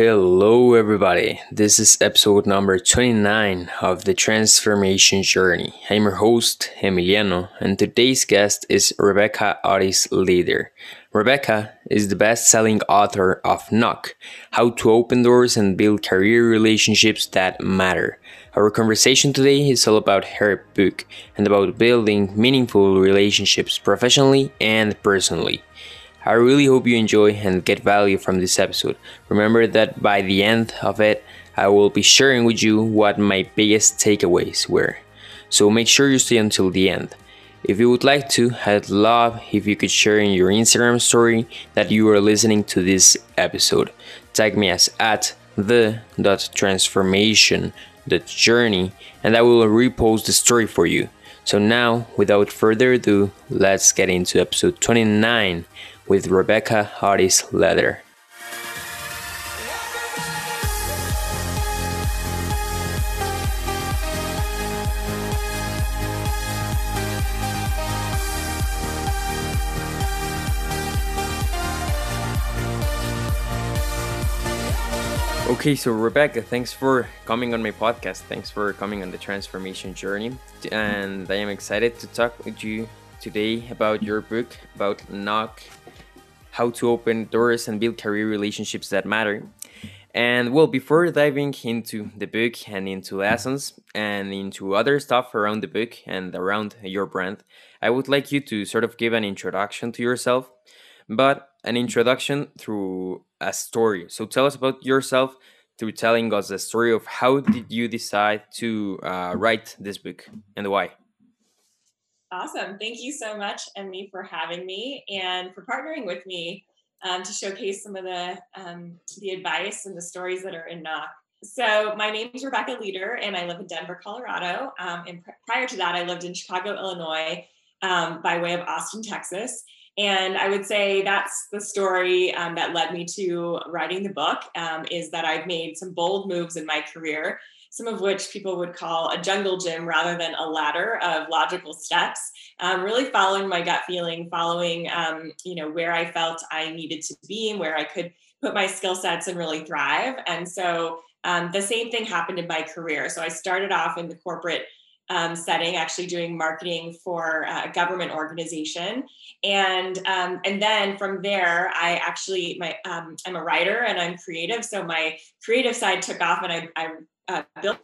Hello, everybody. This is episode number 29 of the Transformation Journey. I'm your host, Emiliano, and today's guest is Rebecca Otis Leader. Rebecca is the best selling author of Knock How to Open Doors and Build Career Relationships That Matter. Our conversation today is all about her book and about building meaningful relationships professionally and personally. I really hope you enjoy and get value from this episode. Remember that by the end of it, I will be sharing with you what my biggest takeaways were. So make sure you stay until the end. If you would like to, I'd love if you could share in your Instagram story that you are listening to this episode. Tag me as at the dot transformation dot journey and I will repost the story for you. So now, without further ado, let's get into episode 29 with Rebecca Otis Leader. Okay, so Rebecca, thanks for coming on my podcast. Thanks for coming on the transformation journey. And I am excited to talk with you today about your book, about Knock how to open doors and build career relationships that matter. And well, before diving into the book and into lessons and into other stuff around the book and around your brand, I would like you to sort of give an introduction to yourself, but an introduction through a story. So tell us about yourself through telling us the story of how did you decide to uh, write this book and why. Awesome. Thank you so much, Emmy, for having me and for partnering with me um, to showcase some of the um, the advice and the stories that are in Knock. So my name is Rebecca Leader, and I live in Denver, Colorado. Um, and pr- prior to that, I lived in Chicago, Illinois, um, by way of Austin, Texas. And I would say that's the story um, that led me to writing the book. Um, is that I've made some bold moves in my career some of which people would call a jungle gym rather than a ladder of logical steps. Um, really following my gut feeling, following um, you know where I felt I needed to be and where I could put my skill sets and really thrive. And so um, the same thing happened in my career. So I started off in the corporate um, setting, actually doing marketing for a government organization, and um, and then from there, I actually my um, I'm a writer and I'm creative, so my creative side took off, and I, I uh, built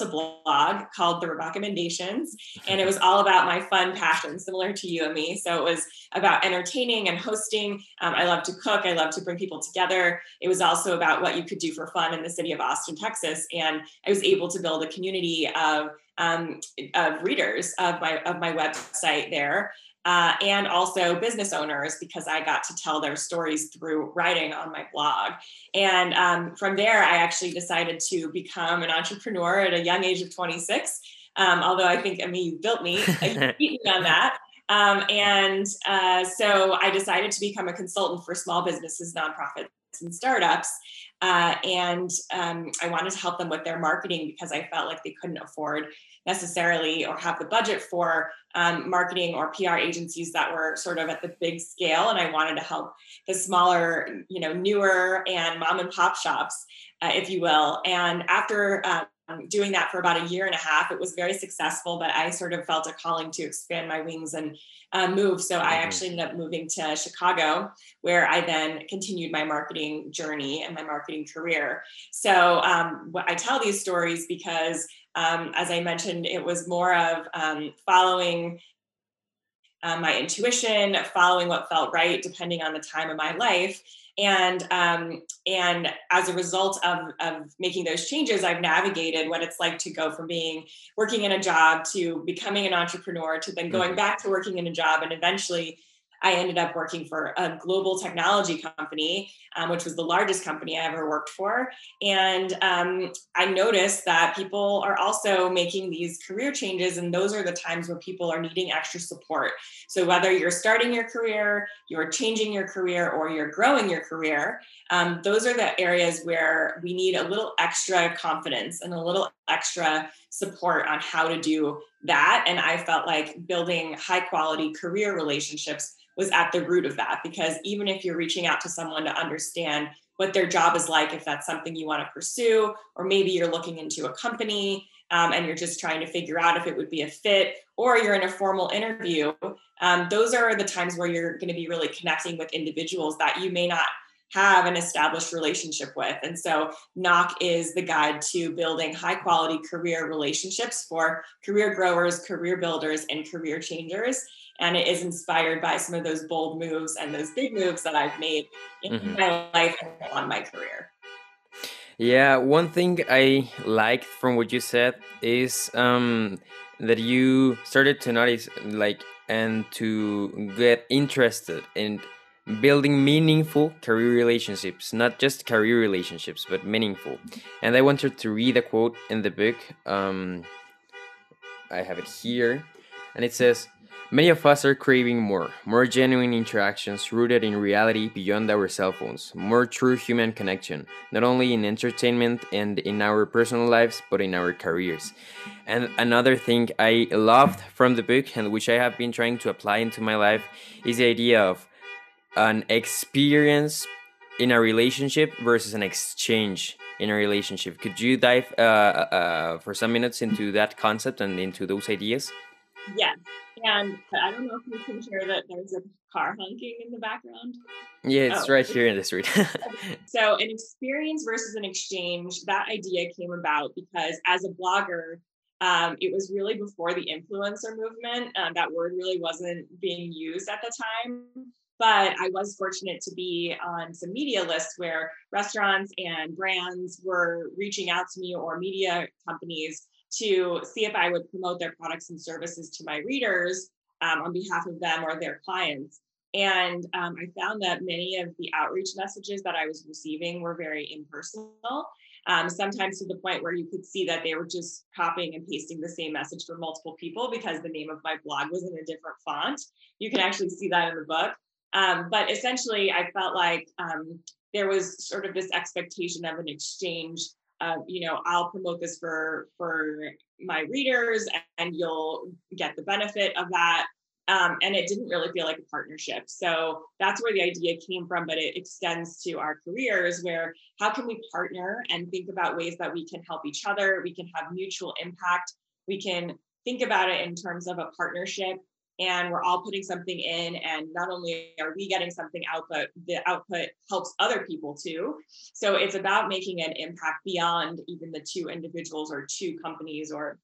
a blog called the recommendations and it was all about my fun passion similar to you and me. So it was about entertaining and hosting. Um, i love to cook. I love to bring people together. It was also about what you could do for fun in the city of austin texas and i was able to build a community of um, of readers of my of my website there uh, and also business owners because I got to tell their stories through writing on my blog. And um, from there, I actually decided to become an entrepreneur at a young age of 26. Um, although I think, I mean, you built me, you beat me on that. Um, and uh, so I decided to become a consultant for small businesses, nonprofits, and startups. Uh, and um, I wanted to help them with their marketing because I felt like they couldn't afford necessarily or have the budget for um, marketing or PR agencies that were sort of at the big scale. And I wanted to help the smaller, you know, newer and mom and pop shops, uh, if you will. And after um, doing that for about a year and a half, it was very successful, but I sort of felt a calling to expand my wings and uh, move. So I mm-hmm. actually ended up moving to Chicago, where I then continued my marketing journey and my marketing career. So um, I tell these stories because um, as I mentioned, it was more of um, following uh, my intuition, following what felt right, depending on the time of my life. And um, and as a result of, of making those changes, I've navigated what it's like to go from being working in a job to becoming an entrepreneur to then going mm-hmm. back to working in a job and eventually I ended up working for a global technology company, um, which was the largest company I ever worked for. And um, I noticed that people are also making these career changes, and those are the times where people are needing extra support. So, whether you're starting your career, you're changing your career, or you're growing your career, um, those are the areas where we need a little extra confidence and a little extra support on how to do that. And I felt like building high quality career relationships was at the root of that because even if you're reaching out to someone to understand what their job is like if that's something you want to pursue, or maybe you're looking into a company um, and you're just trying to figure out if it would be a fit, or you're in a formal interview. Um, those are the times where you're going to be really connecting with individuals that you may not have an established relationship with. And so Knock is the guide to building high quality career relationships for career growers, career builders, and career changers. And it is inspired by some of those bold moves and those big moves that I've made in mm-hmm. my life and on my career. Yeah, one thing I liked from what you said is um, that you started to notice, like, and to get interested in building meaningful career relationships, not just career relationships, but meaningful. And I wanted to read a quote in the book. Um, I have it here, and it says, Many of us are craving more, more genuine interactions rooted in reality beyond our cell phones, more true human connection, not only in entertainment and in our personal lives, but in our careers. And another thing I loved from the book, and which I have been trying to apply into my life, is the idea of an experience in a relationship versus an exchange in a relationship. Could you dive uh, uh, uh, for some minutes into that concept and into those ideas? Yes. And I don't know if you can hear that there's a car honking in the background. Yeah, it's oh. right here in the street. so, an experience versus an exchange, that idea came about because as a blogger, um, it was really before the influencer movement. Um, that word really wasn't being used at the time. But I was fortunate to be on some media lists where restaurants and brands were reaching out to me or media companies to see if I would promote their products and services to my readers um, on behalf of them or their clients. And um, I found that many of the outreach messages that I was receiving were very impersonal. Um, sometimes to the point where you could see that they were just copying and pasting the same message for multiple people because the name of my blog was in a different font. You can actually see that in the book. Um, but essentially, I felt like um, there was sort of this expectation of an exchange. You know, I'll promote this for for my readers, and you'll get the benefit of that. Um, and it didn't really feel like a partnership. So that's where the idea came from, but it extends to our careers where how can we partner and think about ways that we can help each other? We can have mutual impact. We can think about it in terms of a partnership and we're all putting something in and not only are we getting something out but the output helps other people too. So it's about making an impact beyond even the two individuals or two companies or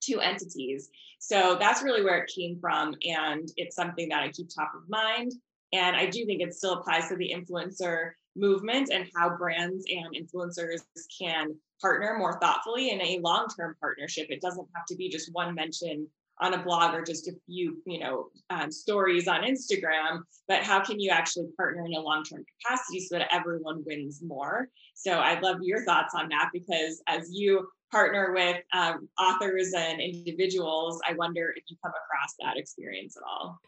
two entities. So that's really where it came from and it's something that i keep top of mind. And i do think it still applies to the influencer movement and how brands and influencers can partner more thoughtfully in a long-term partnership. It doesn't have to be just one mention on a blog or just a few you know um, stories on instagram but how can you actually partner in a long-term capacity so that everyone wins more? So i'd love your thoughts on that because as you partner with um, authors and individuals i wonder if you come across that experience at all.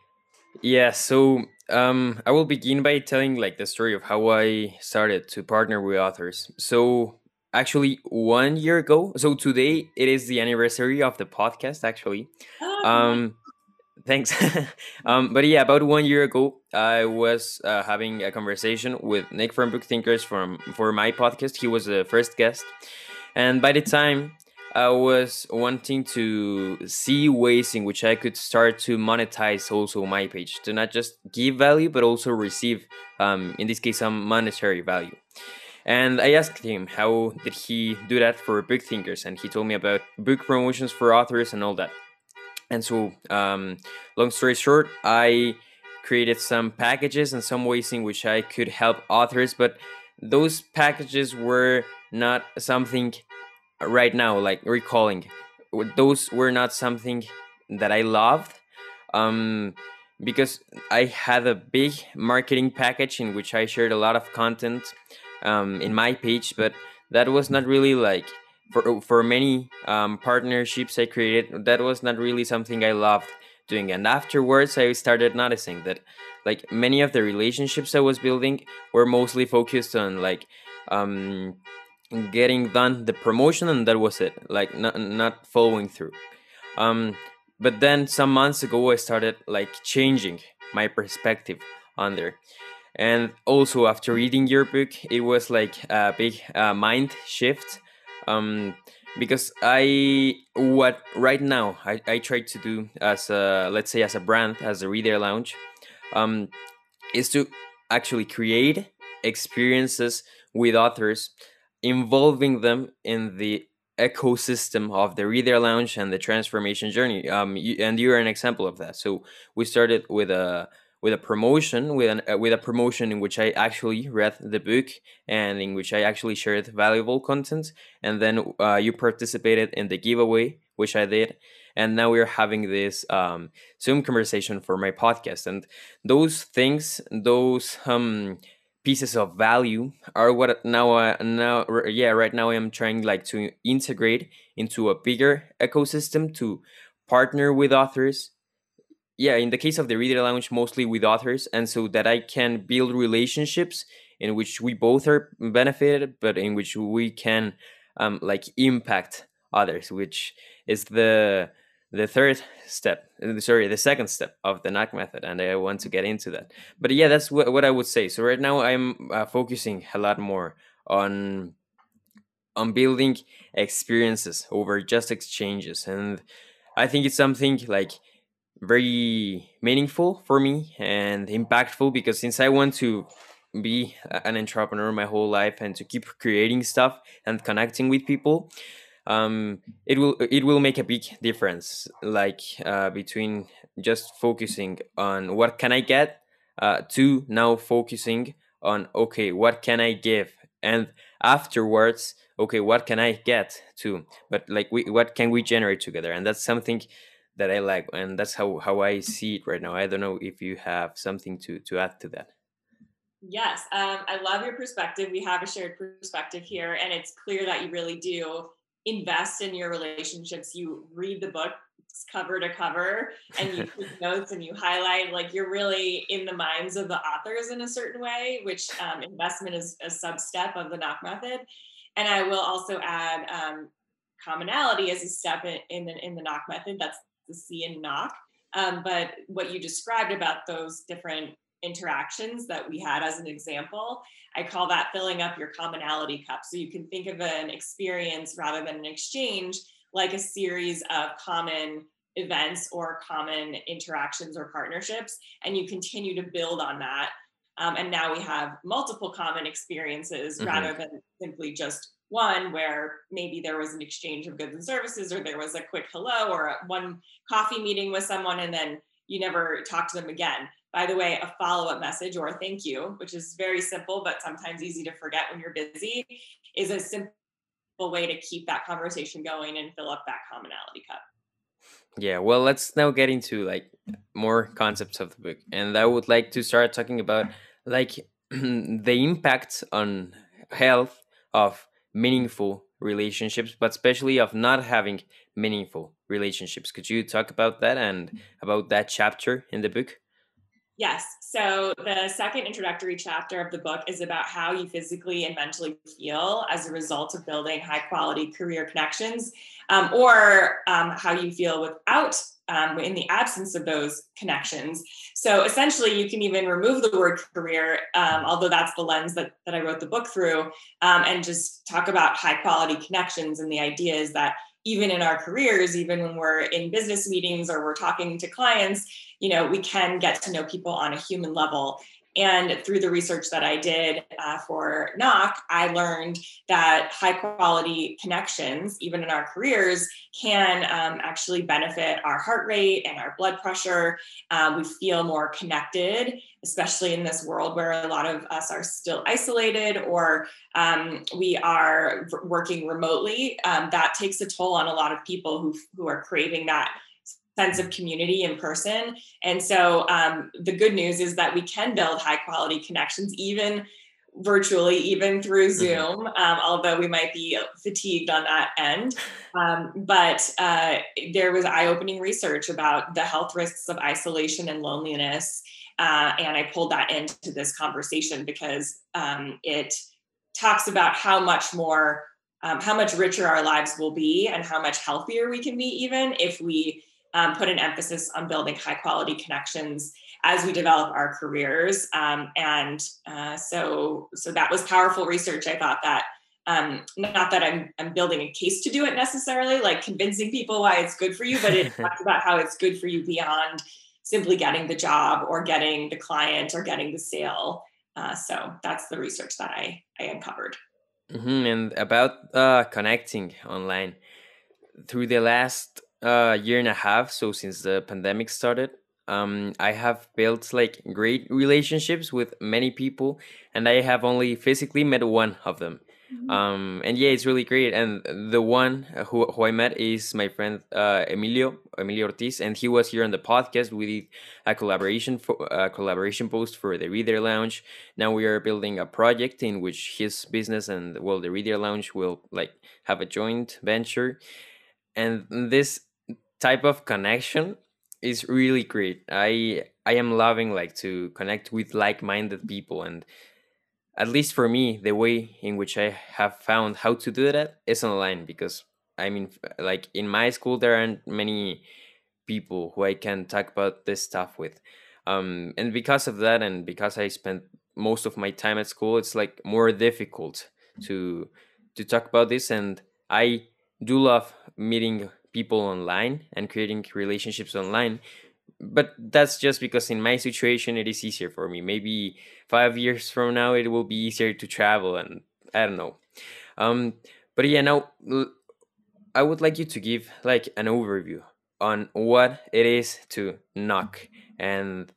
Yeah so um, i will begin by telling like the story of how i started to partner with authors. So actually one year ago. So today it is the anniversary of the podcast. Actually, oh. um, thanks. um, but yeah, about one year ago, I was uh, having a conversation with Nick from Book Thinkers from for my podcast. He was the first guest, and by the time I was wanting to see ways in which I could start to monetize also my page to not just give value but also receive, um, in this case, some monetary value. And I asked him how did he do that for book thinkers, and he told me about book promotions for authors and all that. And so, um, long story short, I created some packages and some ways in which I could help authors, but those packages were not something right now, like recalling. Those were not something that I loved. Um, because I had a big marketing package in which I shared a lot of content um, in my page, but that was not really like for for many um, partnerships I created. That was not really something I loved doing. And afterwards, I started noticing that like many of the relationships I was building were mostly focused on like um, getting done the promotion, and that was it. Like not not following through. Um, but then some months ago, I started like changing my perspective on there and also after reading your book it was like a big uh, mind shift. Um, because i what right now I, I try to do as a let's say as a brand as a reader lounge um, is to actually create experiences with authors involving them in the ecosystem of the reader lounge and the transformation journey. Um you, and you're an example of that. So we started with a with a promotion with an uh, with a promotion in which I actually read the book and in which I actually shared valuable content. And then uh, you participated in the giveaway which I did. And now we're having this um, Zoom conversation for my podcast. And those things those um pieces of value are what now uh, now yeah right now I'm trying like to integrate into a bigger ecosystem to partner with authors yeah in the case of the reader lounge mostly with authors and so that I can build relationships in which we both are benefited but in which we can um like impact others which is the the third step uh, sorry the second step of the knock method and i want to get into that. But yeah that's what, what i would say. So right now i'm uh, focusing a lot more on on building experiences over just exchanges and i think it's something like very meaningful for me and impactful because since i want to be an entrepreneur my whole life and to keep creating stuff and connecting with people um, it will it will make a big difference like uh, between just focusing on what can i get uh, to now focusing on okay what can i give? And afterwards okay what can i get to but like we, what can we generate together? And that's something that i like and that's how how i see it right now. I don't know if you have something to to add to that. Yes um, i love your perspective. We have a shared perspective here and it's clear that you really do invest in your relationships. You read the book cover to cover and you take notes and you highlight like you're really in the minds of the authors in a certain way which um, investment is a sub step of the knock method. And i will also add um, commonality as a step in, in, the in the knock method. That's the c in knock um, but what you described about those different interactions that we had as an example. I call that filling up your commonality cup. So you can think of an experience rather than an exchange like a series of common events or common interactions or partnerships, and you continue to build on that. Um, and now we have multiple common experiences mm-hmm. rather than simply just one where maybe there was an exchange of goods and services or there was a quick hello or one coffee meeting with someone and then you never talk to them again by the way, a follow up message or a thank you, which is very simple, but sometimes easy to forget when you're busy, is a simple way to keep that conversation going and fill up that commonality cup. Yeah, well, let's now get into like more concepts of the book. And I would like to start talking about like the impact on health of meaningful relationships, but especially of not having meaningful relationships. Could you talk about that and about that chapter in the book? Yes. So the second introductory chapter of the book is about how you physically and mentally feel as a result of building high quality career connections, um, or um, how you feel without, um, in the absence of those connections. So essentially, you can even remove the word career, um, although that's the lens that, that I wrote the book through, um, and just talk about high quality connections. And the idea is that even in our careers, even when we're in business meetings or we're talking to clients, you know, we can get to know people on a human level. And through the research that I did uh, for Knock, I learned that high quality connections, even in our careers, can um, actually benefit our heart rate and our blood pressure. Uh, we feel more connected, especially in this world where a lot of us are still isolated or um, we are working remotely. Um, that takes a toll on a lot of people who, who are craving that sense of community in person. And so um, the good news is that we can build high quality connections even virtually, even through mm-hmm. Zoom, um, although we might be fatigued on that end. Um, but uh, there was eye opening research about the health risks of isolation and loneliness. Uh, and I pulled that into this conversation because um, it talks about how much more. Um, how much richer our lives will be and how much healthier we can be even if we um, put an emphasis on building high quality connections. as we develop our careers. Um, and uh, so, so that was powerful research. I thought that um, not that I'm, I'm building a case to do it necessarily, like convincing people why it's good for you, but it talks about how it's good for you beyond simply getting the job or getting the client or getting the sale. Uh, so that's the research that I, I uncovered. Mm-hmm. And about uh, connecting online through the last uh, year and a half, so since the pandemic started, um, I have built like great relationships with many people, and I have only physically met one of them. Mm-hmm. Um, and yeah, it's really great. And the one who, who I met is my friend uh, Emilio Emilio Ortiz, and he was here on the podcast. We did a collaboration for a collaboration post for the Reader Lounge. Now we are building a project in which his business and well, the Reader Lounge will like have a joint venture, and this type of connection is really great. I I am loving like to connect with like-minded people and at least for me, the way in which I have found how to do that is online because I mean, like in my school, there aren't many people who I can talk about this stuff with. Um, and because of that, and because I spent most of my time at school, it's like more difficult to to talk about this. And I do love meeting people online and creating relationships online. But that's just because in my situation it is easier for me. Maybe five years from now it will be easier to travel and i don't know. Um but yeah now i would like you to give like an overview on what it is to knock and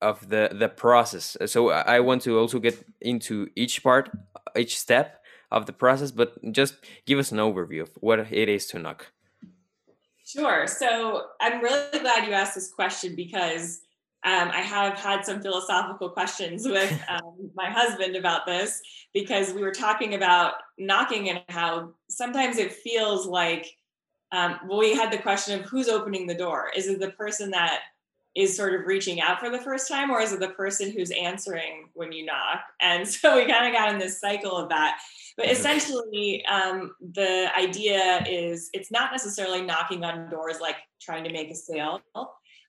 of the the process. So i want to also get into each part each step of the process but just give us an overview of what it is to knock Sure. So I'm really glad you asked this question because um, I have had some philosophical questions with um, my husband about this because we were talking about knocking and how sometimes it feels like, um, well, we had the question of who's opening the door. Is it the person that is sort of reaching out for the first time, or is it the person who's answering when you knock? And so we kind of got in this cycle of that. But essentially, um, the idea is it's not necessarily knocking on doors like trying to make a sale,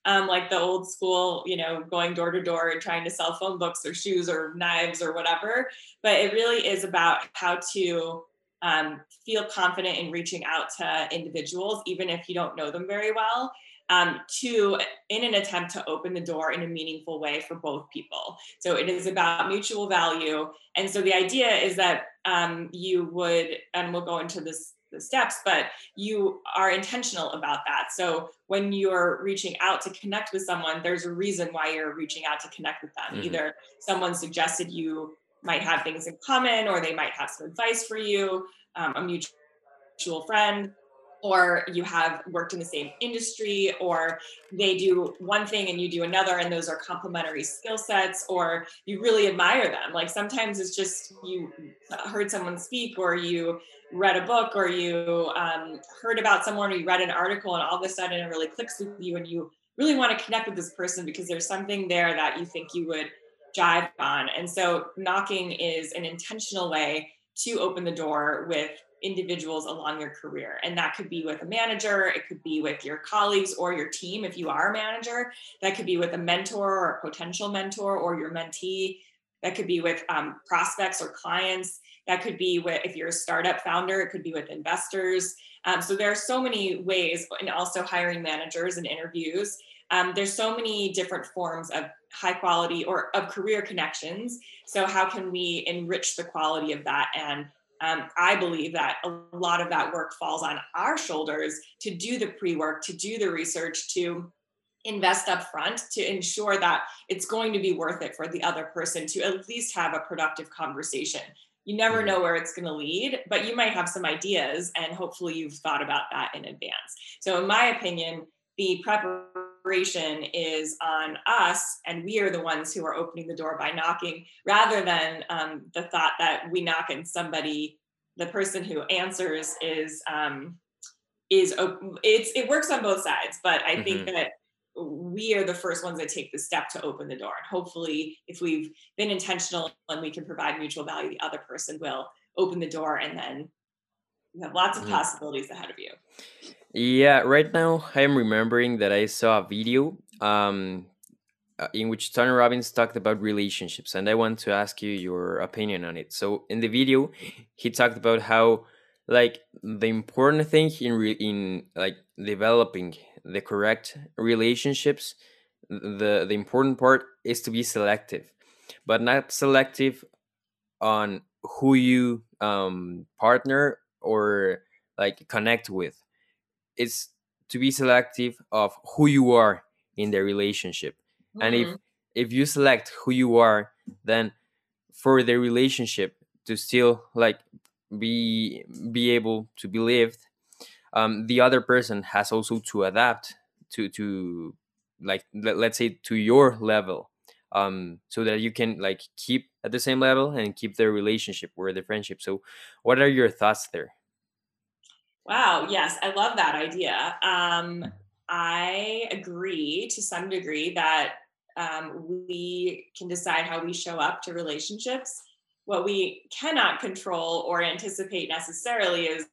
um, like the old school, you know, going door to door and trying to sell phone books or shoes or knives or whatever. But it really is about how to um, feel confident in reaching out to individuals, even if you don't know them very well um, to in an attempt to open the door in a meaningful way for both people. So it is about mutual value. And so the idea is that um, you would, and we'll go into this the steps, but you are intentional about that. So when you're reaching out to connect with someone, there's a reason why you're reaching out to connect with them. Mm-hmm. Either someone suggested you might have things in common, or they might have some advice for you, um, a mutual friend, or you have worked in the same industry or they do one thing and you do another and those are complementary skill sets or you really admire them. Like sometimes it's just you heard someone speak or you read a book or you um, heard about someone or you read an article and all of a sudden it really clicks with you and you really want to connect with this person because there's something there that you think you would jive on. And so knocking is an intentional way to open the door with individuals along your career. And that could be with a manager, it could be with your colleagues or your team if you are a manager, that could be with a mentor or a potential mentor or your mentee, that could be with um, prospects or clients, that could be with, if you're a startup founder, it could be with investors. Um, so there are so many ways, and also hiring managers and interviews. Um, there's so many different forms of high quality or of career connections. So how can we enrich the quality of that and um, I believe that a lot of that work falls on our shoulders to do the pre work, to do the research, to invest up front to ensure that it's going to be worth it for the other person to at least have a productive conversation. You never mm-hmm. know where it's going to lead, but you might have some ideas, and hopefully, you've thought about that in advance. So, in my opinion, the preparation is on us, and we are the ones who are opening the door by knocking, rather than um, the thought that we knock and somebody, the person who answers, is um, is it's it works on both sides. But I mm-hmm. think that we are the first ones that take the step to open the door, and hopefully, if we've been intentional and we can provide mutual value, the other person will open the door, and then you have lots of mm-hmm. possibilities ahead of you. Yeah, right now I'm remembering that I saw a video um uh, in which Tony Robbins talked about relationships, and I want to ask you your opinion on it. So in the video, he talked about how like the important thing in re- in like developing the correct relationships the the important part is to be selective but not selective on who you um partner or like connect with it's to be selective of who you are in the relationship mm-hmm. and if mm-hmm. if you select who you are then for the relationship to still like be be able to be lived um, the other person has also to adapt to to like let, let's say to your level um, so that you can like keep at the same level and keep their relationship or the friendship so what are your thoughts there wow yes i love that idea um, i agree to some degree that um, we can decide how we show up to relationships. What we cannot control or anticipate necessarily is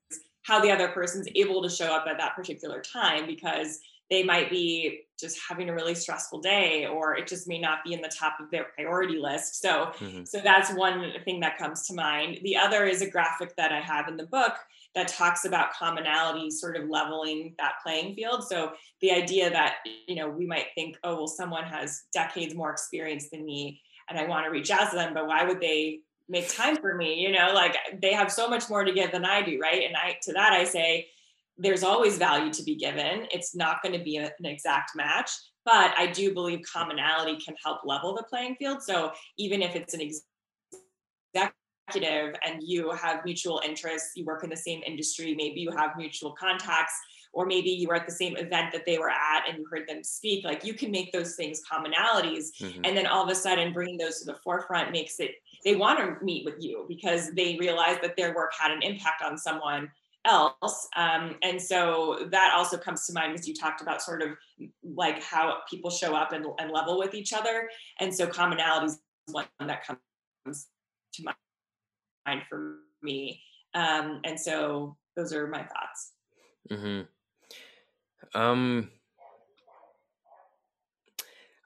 how the other person's able to show up at that particular time because they might be just having a really stressful day or it just may not be in the top of their priority list. So mm-hmm. so that's one thing that comes to mind. The other is a graphic that i have in the book that talks about commonality sort of leveling that playing field. So the idea that you know we might think oh well someone has decades more experience than me and i want to reach out to them but why would they make time for me? You know like they have so much more to give than i do right? And i to that i say there's always value to be given. It's not going to be an exact match but i do believe commonality can help level the playing field. So even if it's an executive and you have mutual interests you work in the same industry maybe you have mutual contacts or maybe you were at the same event that they were at and you heard them speak like you can make those things commonalities. Mm-hmm. and then all of a sudden bringing those to the forefront makes it they want to meet with you because they realize that their work had an impact on someone else. Um, and so that also comes to mind as you talked about sort of like how people show up and, and level with each other. And so commonalities is one that comes to mind for me um, and so those are my thoughts mm-hmm. Um,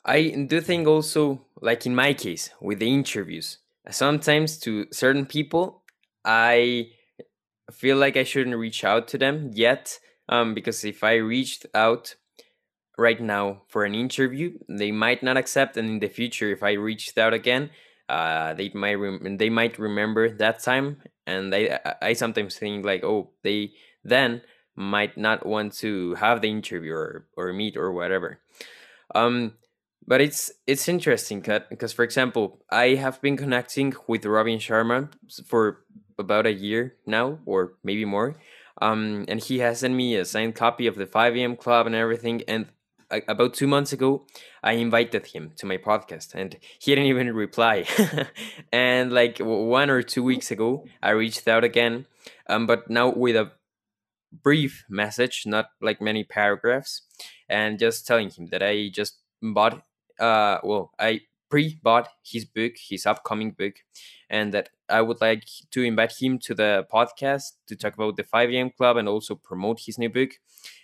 I do think also, like in my case, with the interviews, sometimes to certain people, I feel like I shouldn't reach out to them yet. Um, because if I reached out right now for an interview, they might not accept, and in the future, if I reached out again, uh, they might they might remember that time, and I I sometimes think like, oh, they then might not want to have the interview or, or meet or whatever. Um, but it's it's interesting because for example i have been connecting with robin sharma for about a year now or maybe more um, and he has sent me a signed copy of the 5am club and everything and about two months ago i invited him to my podcast and he didn't even reply and like one or two weeks ago i reached out again um, but now with a brief message, not like many paragraphs, and just telling him that I just bought, uh, well, I pre-bought his book, his upcoming book, and that I would like to invite him to the podcast to talk about the 5 a.m. club and also promote his new book.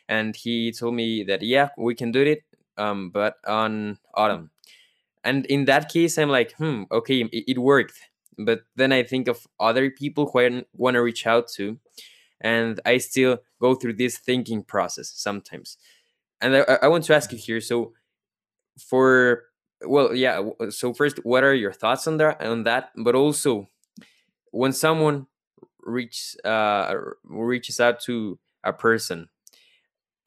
And he told me that yeah, we can do it, um, but on autumn. And in that case, I'm like, hmm, okay, it, it worked. But then I think of other people who I want to reach out to, and I still go through this thinking process sometimes. And I, I want to ask you here. So, for well, yeah. So first, what are your thoughts on that? On that, but also when someone reaches uh, reaches out to a person,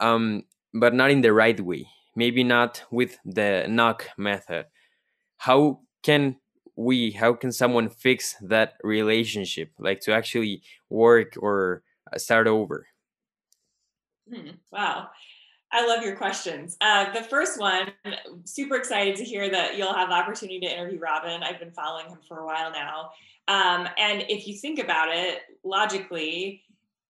um, but not in the right way, maybe not with the knock method. How can we? How can someone fix that relationship? Like to actually work or uh, start over? Hmm, wow. I love your questions. Uh, the first one, super excited to hear that you'll have the opportunity to interview Robin. I've been following him for a while now. Um, and if you think about it logically,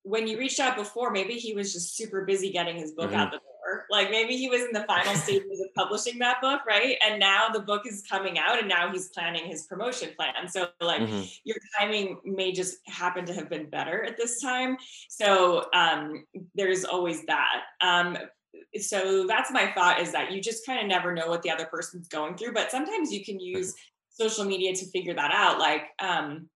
when you reached out before, maybe he was just super busy getting his book mm-hmm. out the door. like maybe he was in the final stages of publishing that book, right? And now the book is coming out and now he's planning his promotion plan. So like mm-hmm. your timing may just happen to have been better at this time. So um, there's always that. Um, so that's my thought is that you just kind of never know what the other person's going through but sometimes you can use social media to figure that out like um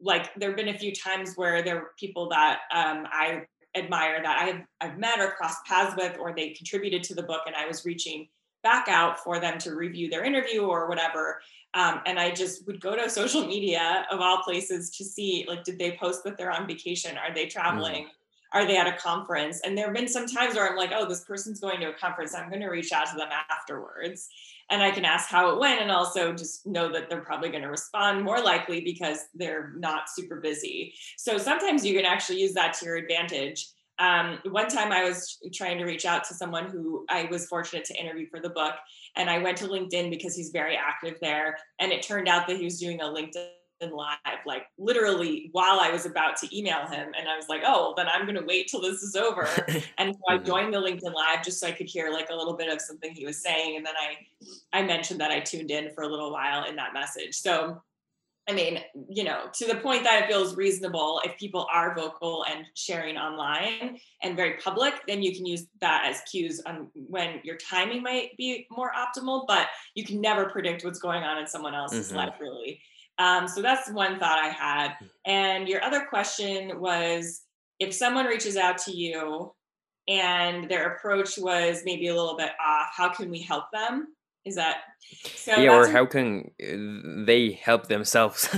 like there have been a few times where there were people that um i admire that i've i've met or crossed paths with or they contributed to the book and i was reaching back out for them to review their interview or whatever um, and i just would go to social media of all places to see like did they post that they're on vacation are they traveling mm are they at a conference? And there have been some times where I'm like, oh, this person's going to a conference. I'm going to reach out to them afterwards. And I can ask how it went and also just know that they're probably going to respond more likely because they're not super busy. So sometimes you can actually use that to your advantage. Um, one time I was trying to reach out to someone who I was fortunate to interview for the book, and I went to LinkedIn because he's very active there. And it turned out that he was doing a LinkedIn live, like literally while I was about to email him. And I was like, oh, then I'm going to wait till this is over. and so I mm-hmm. joined the LinkedIn live just so I could hear like a little bit of something he was saying. And then I, I mentioned that I tuned in for a little while in that message. So, I mean, you know, to the point that it feels reasonable if people are vocal and sharing online and very public, then you can use that as cues on when your timing might be more optimal, but you can never predict what's going on in someone else's mm-hmm. life, really. Um, so that's one thought I had. And your other question was if someone reaches out to you and their approach was maybe a little bit off, how can we help them? Is that so? Yeah, or how can uh, they help themselves?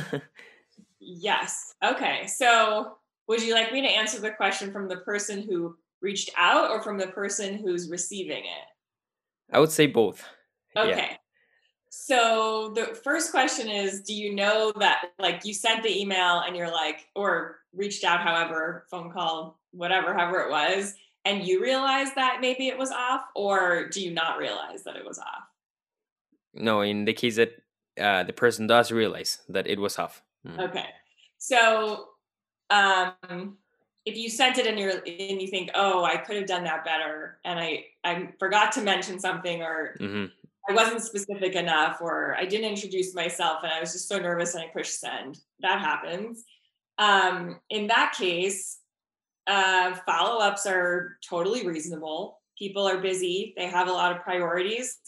yes. Okay. So would you like me to answer the question from the person who reached out or from the person who's receiving it? I would say both. Okay. Yeah. So the first question is Do you know that, like, you sent the email and you're like, or reached out, however, phone call, whatever, however it was, and you realized that maybe it was off, or do you not realize that it was off? No, in the case that uh, the person does realize that it was off. Mm. Okay. So um, if you sent it and you're and you think, oh, I could have done that better, and I I forgot to mention something, or mm-hmm. I wasn't specific enough or I didn't introduce myself and I was just so nervous and I pushed send. That happens. Um, in that case, uh, follow ups are totally reasonable. People are busy, they have a lot of priorities.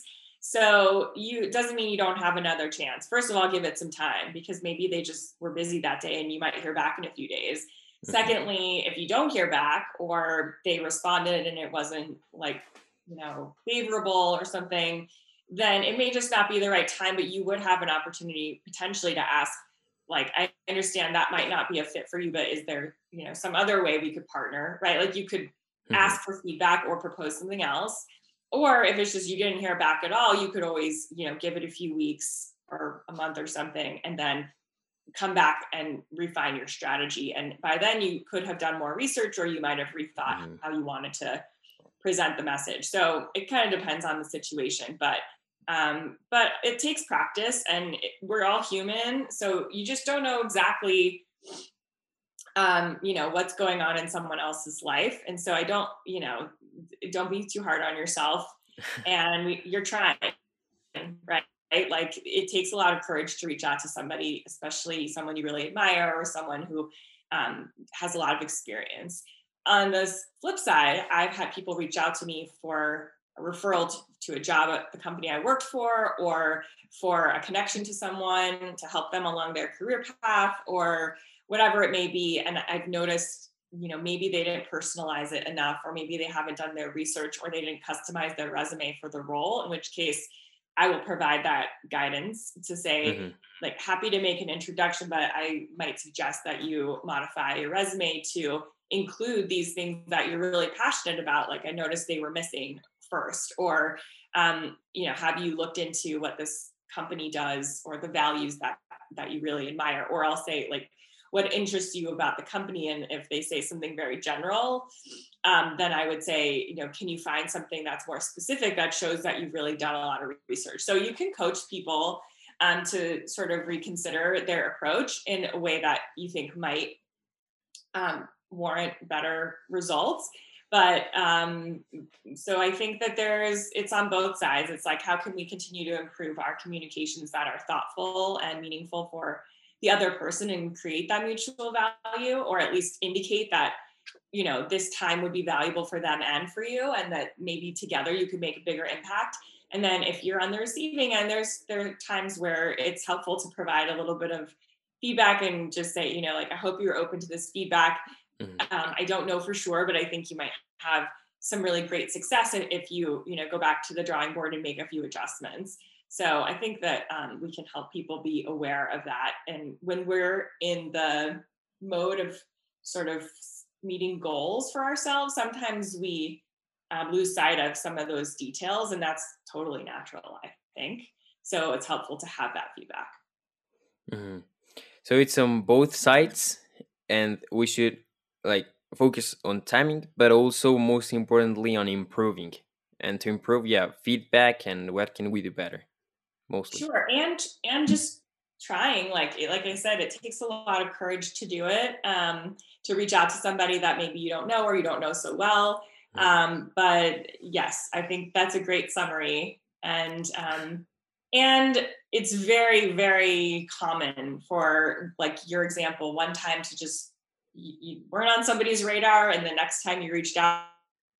So you it doesn't mean you don't have another chance. First of all, give it some time because maybe they just were busy that day and you might hear back in a few days. Mm-hmm. Secondly, if you don't hear back or they responded and it wasn't like, you know, favorable or something, then it may just not be the right time, but you would have an opportunity potentially to ask, like, I understand that might not be a fit for you, but is there, you know, some other way we could partner, right? Like you could mm-hmm. ask for feedback or propose something else. Or if it's just you didn't hear back at all, you could always, you know, give it a few weeks or a month or something and then come back and refine your strategy. And by then you could have done more research or you might have rethought mm-hmm. how you wanted to present the message. So it kind of depends on the situation, but um, but it takes practice and it, we're all human. So you just don't know exactly, um, you know, what's going on in someone else's life. And so I don't, you know, don't be too hard on yourself and we, you're trying, right? Like it takes a lot of courage to reach out to somebody, especially someone you really admire or someone who um, has a lot of experience. On the flip side, I've had people reach out to me for a referral to, to a job at the company I worked for, or for a connection to someone to help them along their career path, or whatever it may be. And I've noticed, you know, maybe they didn't personalize it enough, or maybe they haven't done their research, or they didn't customize their resume for the role, in which case I will provide that guidance to say, mm-hmm. like, happy to make an introduction, but I might suggest that you modify your resume to include these things that you're really passionate about. Like, I noticed they were missing, first or um, you know have you looked into what this company does or the values that that you really admire? Or i'll say like what interests you about the company? And if they say something very general um, then i would say you know can you find something that's more specific that shows that you've really done a lot of research? So you can coach people um, to sort of reconsider their approach in a way that you think might um, warrant better results but um, so i think that there's it's on both sides. It's like how can we continue to improve our communications that are thoughtful and meaningful for the other person and create that mutual value or at least indicate that you know this time would be valuable for them and for you and that maybe together you could make a bigger impact? And then if you're on the receiving end there's there are times where it's helpful to provide a little bit of feedback and just say you know like i hope you're open to this feedback mm-hmm. um, i don't know for sure but i think you might have some really great success if you you know go back to the drawing board and make a few adjustments so i think that um, we can help people be aware of that and when we're in the mode of sort of meeting goals for ourselves sometimes we um, lose sight of some of those details and that's totally natural i think so it's helpful to have that feedback mm-hmm. so it's on both sides and we should like focus on timing, but also most importantly on improving. And to improve, yeah, feedback and what can we do better, mostly. Sure, and and just trying. Like like I said, it takes a lot of courage to do it. Um, to reach out to somebody that maybe you don't know or you don't know so well. Mm-hmm. Um, but yes, I think that's a great summary. And um, and it's very very common for like your example one time to just you, you weren't on somebody's radar and the next time you reached out,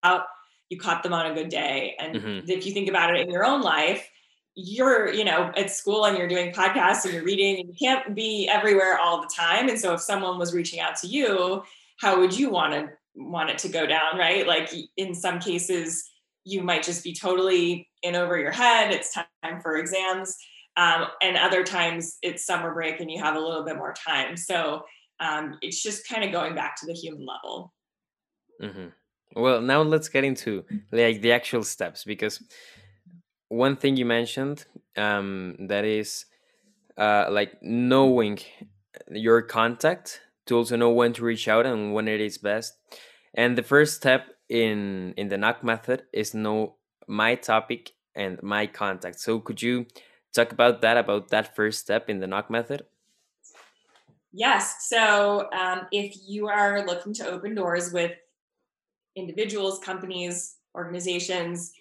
out you caught them on a good day. And mm-hmm. if you think about it in your own life you're you know at school and you're doing podcasts and you're reading and you can't be everywhere all the time. And so if someone was reaching out to you how would you want to want it to go down right? Like in some cases you might just be totally in over your head. It's time for exams. Um, and other times it's summer break and you have a little bit more time. So um, it's just kind of going back to the human level. Mm-hmm. well now let's get into like the actual steps because one thing you mentioned um, that is uh, like knowing your contact to also know when to reach out and when it is best. And the first step in in the knock method is know my topic and my contact. So could you talk about that about that first step in the knock method Yes. So um, if you are looking to open doors with individuals, companies, organizations,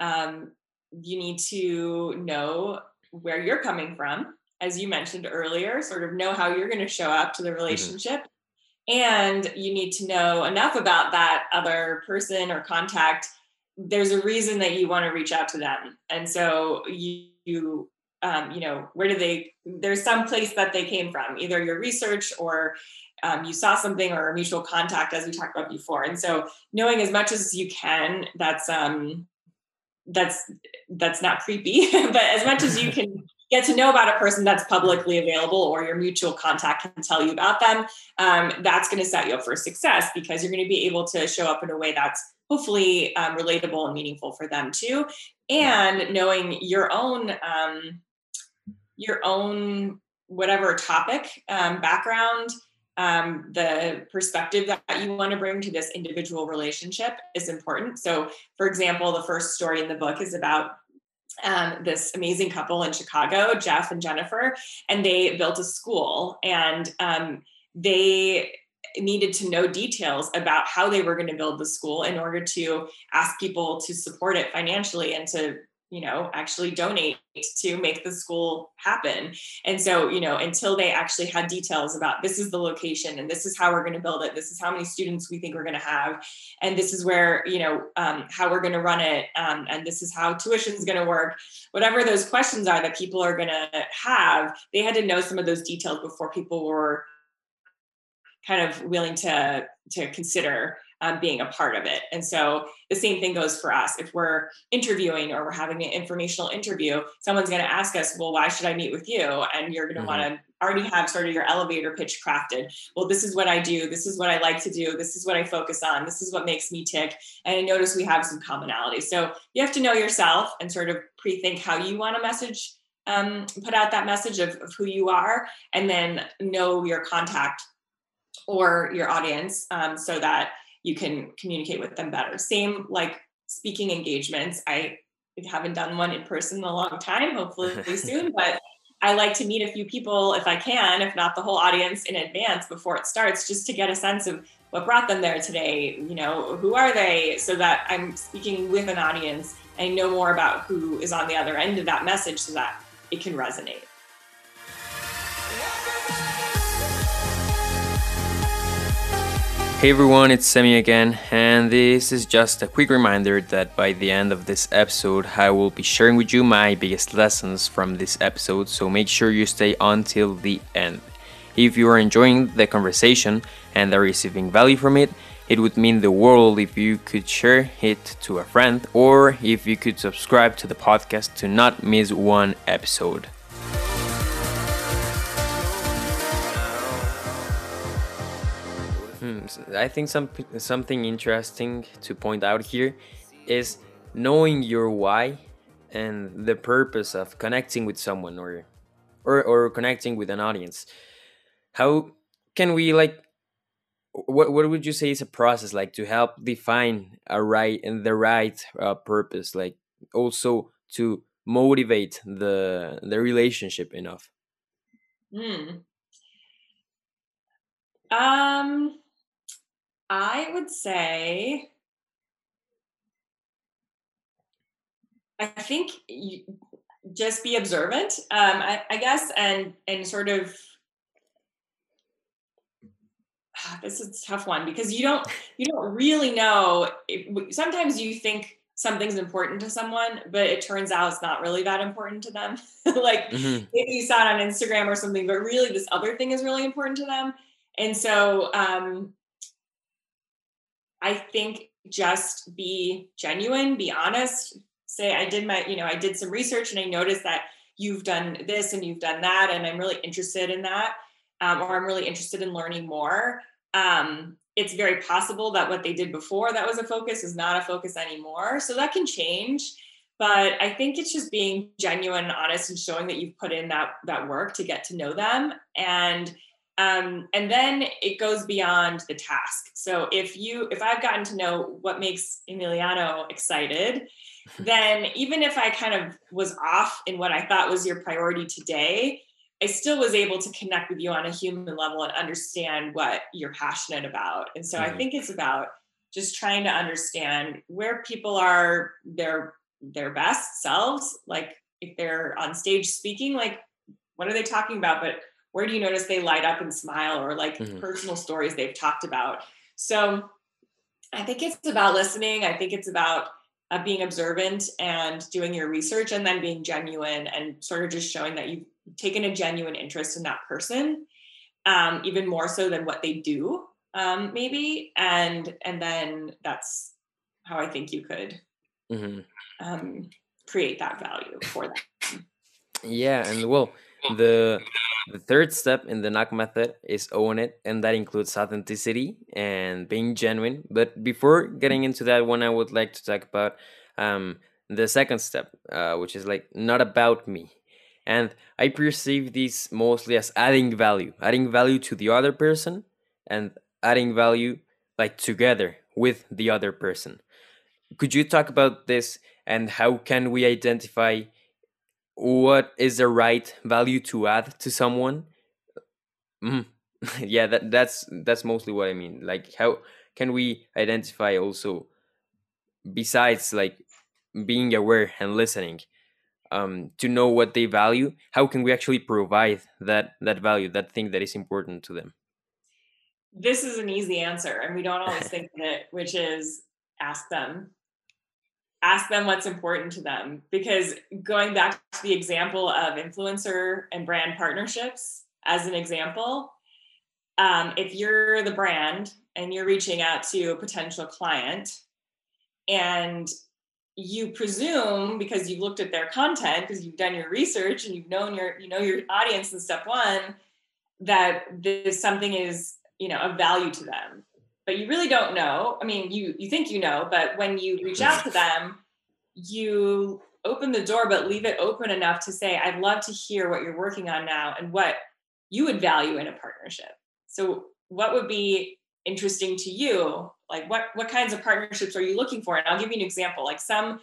um, you need to know where you're coming from, as you mentioned earlier, sort of know how you're going to show up to the mm-hmm. relationship. Mm-hmm. And you need to know enough about that other person or contact. There's a reason that you want to reach out to them. And so you, you um, you know, where do they, there's some place that they came from, either your research or um, you saw something or a mutual contact, as we talked about before. And so knowing as much as you can, that's, um, that's, that's not creepy, but as much as you can get to know about a person that's publicly available or your mutual contact can tell you about them, um, that's going to set you up for success because you're going to be able to show up in a way that's hopefully um, relatable and meaningful for them too. And knowing your own um, your own whatever topic um, background um, the perspective that you want to bring to this individual relationship is important. So for example the first story in the book is about um, this amazing couple in chicago jeff and jennifer and they built a school and um, they needed to know details about how they were going to build the school in order to ask people to support it financially and to you know actually donate to make the school happen. And so you know until they actually had details about this is the location and this is how we're going to build it this is how many students we think we're going to have and this is where you know um, how we're going to run it um, and this is how tuition is going to work whatever those questions are that people are going to have they had to know some of those details before people were kind of willing to to consider um, being a part of it. And so the same thing goes for us. If we're interviewing or we're having an informational interview, someone's going to ask us, well, why should I meet with you? And you're going to mm-hmm. want to already have sort of your elevator pitch crafted. Well, this is what I do. This is what I like to do. This is what I focus on. This is what makes me tick. And I notice we have some commonality. So you have to know yourself and sort of pre think how you want to message um, put out that message of, of, who you are and then know your contact or your audience um, so that you can communicate with them better. Same like speaking engagements. I haven't done one in person in a long time, hopefully soon, but I like to meet a few people if I can, if not the whole audience in advance before it starts, just to get a sense of what brought them there today. You know, who are they? So that I'm speaking with an audience and know more about who is on the other end of that message so that it can resonate. Hey everyone, it's Semi again, and this is just a quick reminder that by the end of this episode, I will be sharing with you my biggest lessons from this episode, so make sure you stay until the end. If you are enjoying the conversation and are receiving value from it, it would mean the world if you could share it to a friend or if you could subscribe to the podcast to not miss one episode. I think some something interesting to point out here is knowing your why and the purpose of connecting with someone or or, or connecting with an audience. How can we like what what would you say is a process like to help define a right and the right uh, purpose like also to motivate the the relationship enough? Hmm. Um I would say, I think you just be observant, um, I, I guess, and and sort of this is a tough one because you don't you don't really know if, sometimes you think something's important to someone but it turns out it's not really that important to them like mm-hmm. maybe you saw it on instagram or something but really this other thing is really important to them and so um, I think just be genuine, be honest, say, I did my, you know, I did some research and I noticed that you've done this and you've done that, and I'm really interested in that, um, or I'm really interested in learning more. Um, it's very possible that what they did before that was a focus is not a focus anymore. So that can change. But I think it's just being genuine and honest and showing that you've put in that that work to get to know them. And um, and then it goes beyond the task. So if you, if I've gotten to know what makes Emiliano excited, then even if I kind of was off in what I thought was your priority today, I still was able to connect with you on a human level and understand what you're passionate about. And so mm-hmm. I think it's about just trying to understand where people are their their best selves. Like if they're on stage speaking, like what are they talking about? But where do you notice they light up and smile or like mm-hmm. personal stories they've talked about so i think it's about listening i think it's about uh, being observant and doing your research and then being genuine and sort of just showing that you've taken a genuine interest in that person um, even more so than what they do um, maybe and and then that's how i think you could mm-hmm. um, create that value for them yeah and well the the third step in the knock method is own it, and that includes authenticity and being genuine. But before getting into that one, I would like to talk about um, the second step, uh, which is like not about me. And I perceive this mostly as adding value, adding value to the other person and adding value like together with the other person. Could you talk about this and how can we identify what is the right value to add to someone? Mm. yeah that that's that's mostly what i mean. Like how can we identify also besides like being aware and listening um, to know what they value how can we actually provide that that value that thing that is important to them? This is an easy answer and we don't always think of it which is ask them ask them what's important to them. Because going back to the example of influencer and brand partnerships as an example um, if you're the brand and you're reaching out to a potential client and you presume because you've looked at their content because you've done your research and you've known your you know your audience in step one that this something is you know of value to them but you really don't know. I mean, you you think you know, but when you reach out to them, you open the door, but leave it open enough to say, I'd love to hear what you're working on now and what you would value in a partnership. So what would be interesting to you? Like what what kinds of partnerships are you looking for? And I'll give you an example. Like some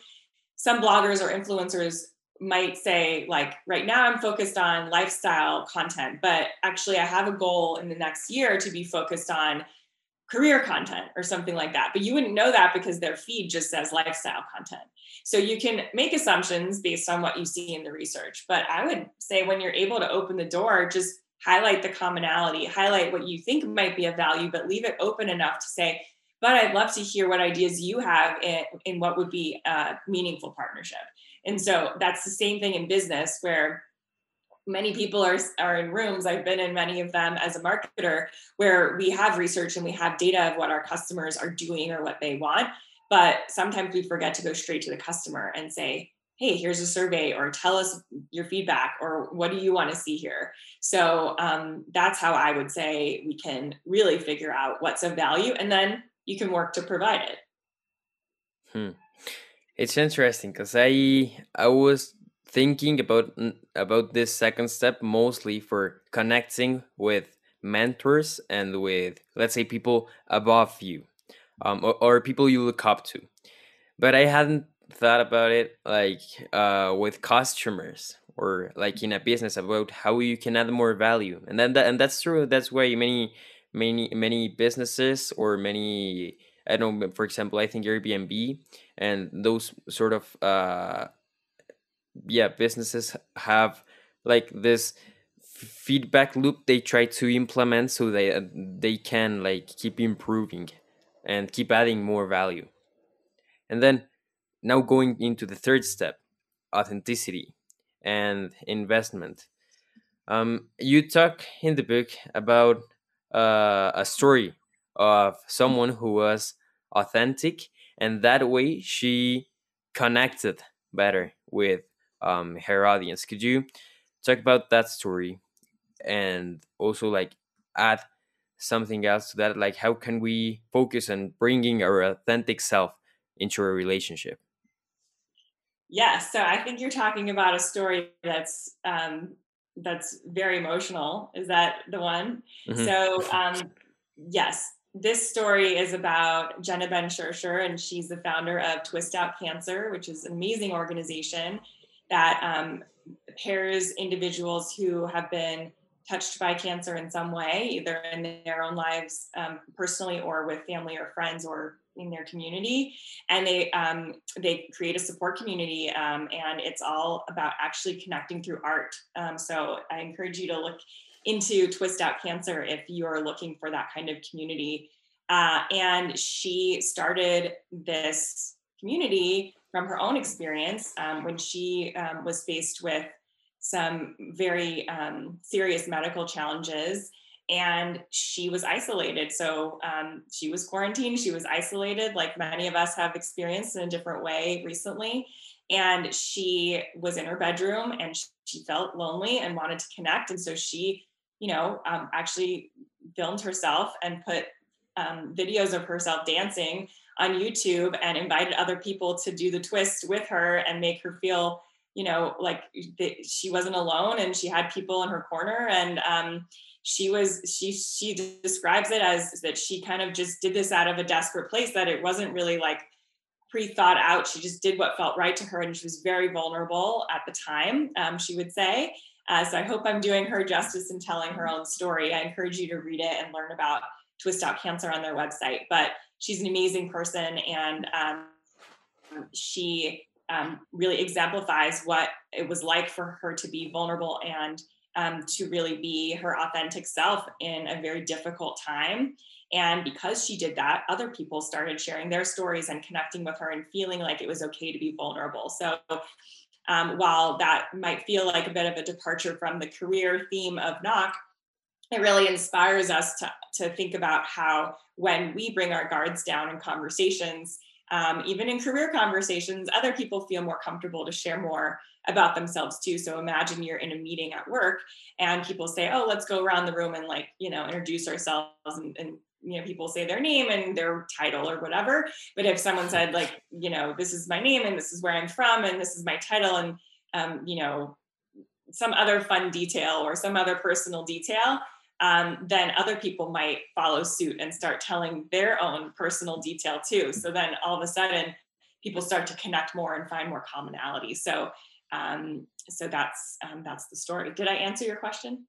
some bloggers or influencers might say like right now i'm focused on lifestyle content but actually i have a goal in the next year to be focused on career content or something like that. But you wouldn't know that because their feed just says lifestyle content. So you can make assumptions based on what you see in the research. But I would say when you're able to open the door, just highlight the commonality, highlight what you think might be of value, but leave it open enough to say, but I'd love to hear what ideas you have in, in what would be a meaningful partnership. And so that's the same thing in business where many people are, are in rooms. I've been in many of them as a marketer where we have research and we have data of what our customers are doing or what they want. But sometimes we forget to go straight to the customer and say hey here's a survey or tell us your feedback or what do you want to see here? So um, that's how i would say we can really figure out what's of value and then you can work to provide it. Hmm. it's interesting because i i was thinking about about this second step mostly for connecting with mentors and with let's say people above you um, or, or people you look up to. But i hadn't thought about it like uh, with customers or like in a business about how you can add more value. And then that, and that's true that's why many many many businesses or many i don't know for example i think airbnb and those sort of uh yeah businesses have like this feedback loop they try to implement so they they can like keep improving and keep adding more value. And then now going into the third step authenticity and investment. Um, you talk in the book about uh, a story of someone who was authentic and that way she connected better with um, her audience could you talk about that story and also like add something else to that like how can we focus on bringing our authentic self into a relationship Yes. So I think you're talking about a story that's um, that's very emotional. Is that the one? Mm-hmm. So um, yes, this story is about Jenna Benn Shersher, and she's the founder of Twist Out Cancer, which is an amazing organization that um, pairs individuals who have been touched by cancer in some way, either in their own lives um, personally or with family or friends or in their community. And they um, they create a support community um, and it's all about actually connecting through art. Um, so i encourage you to look into twist out cancer if you're looking for that kind of community. Uh, and she started this community from her own experience um, when she um, was faced with some very um, serious medical challenges and she was isolated. So um, she was quarantined, she was isolated, like many of us have experienced in a different way recently. And she was in her bedroom and she felt lonely and wanted to connect. And so she, you know, um, actually filmed herself and put um, videos of herself dancing on YouTube and invited other people to do the twist with her and make her feel, you know, like she wasn't alone and she had people in her corner. And, um, she was she she describes it as that she kind of just did this out of a desperate place that it wasn't really like pre-thought out. She just did what felt right to her and she was very vulnerable at the time um, she would say. Uh, so i hope i'm doing her justice in telling her own story. I encourage you to read it and learn about twist out cancer on their website but she's an amazing person and um, she um, really exemplifies what it was like for her to be vulnerable and um, to really be her authentic self in a very difficult time. And because she did that, other people started sharing their stories and connecting with her and feeling like it was okay to be vulnerable. So, um, while that might feel like a bit of a departure from the career theme of Knock, it really inspires us to, to think about how when we bring our guards down in conversations, um, even in career conversations, other people feel more comfortable to share more about themselves too. So imagine you're in a meeting at work and people say, "Oh, let's go around the room and like you know introduce ourselves," and, and you know people say their name and their title or whatever. But if someone said like, you know, this is my name and this is where I'm from and this is my title and um, you know some other fun detail or some other personal detail, um, then other people might follow suit and start telling their own personal detail too. So then all of a sudden, people start to connect more and find more commonality. So um, so that's um, that's the story. Did I answer your question?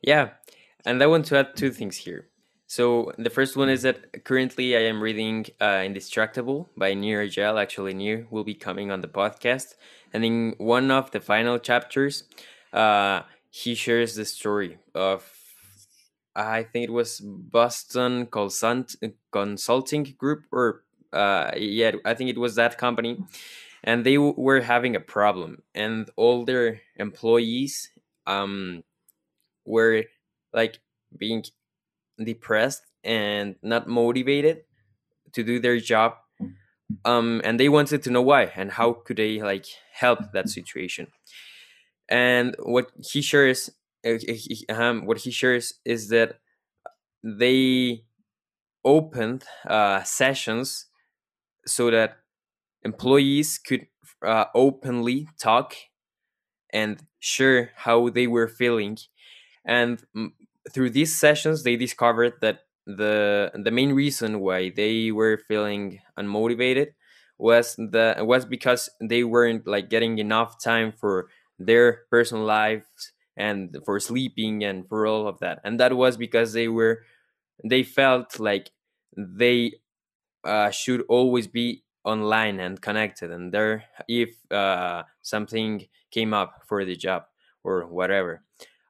Yeah, and I want to add two things here. So the first one is that currently I am reading uh, by Nir Eyal. Actually, Nir will be coming on the podcast, and in one of the final chapters, uh, he shares the story of I think it was Boston Consult- Consulting Group, or uh, yeah, I think it was that company, and they w- were having a problem, and all their employees um were like being depressed and not motivated to do their job um and they wanted to know why and how could they like help that situation. And what he shares um, what he shares is that they opened uh, sessions so that employees could uh, openly talk and share how they were feeling. And mm, through these sessions they discovered that the the main reason why they were feeling unmotivated was the was because they weren't like getting enough time for their personal lives and for sleeping and for all of that. And that was because they were they felt like they uh, should always be online and connected. And there if uh, something came up for the job or whatever.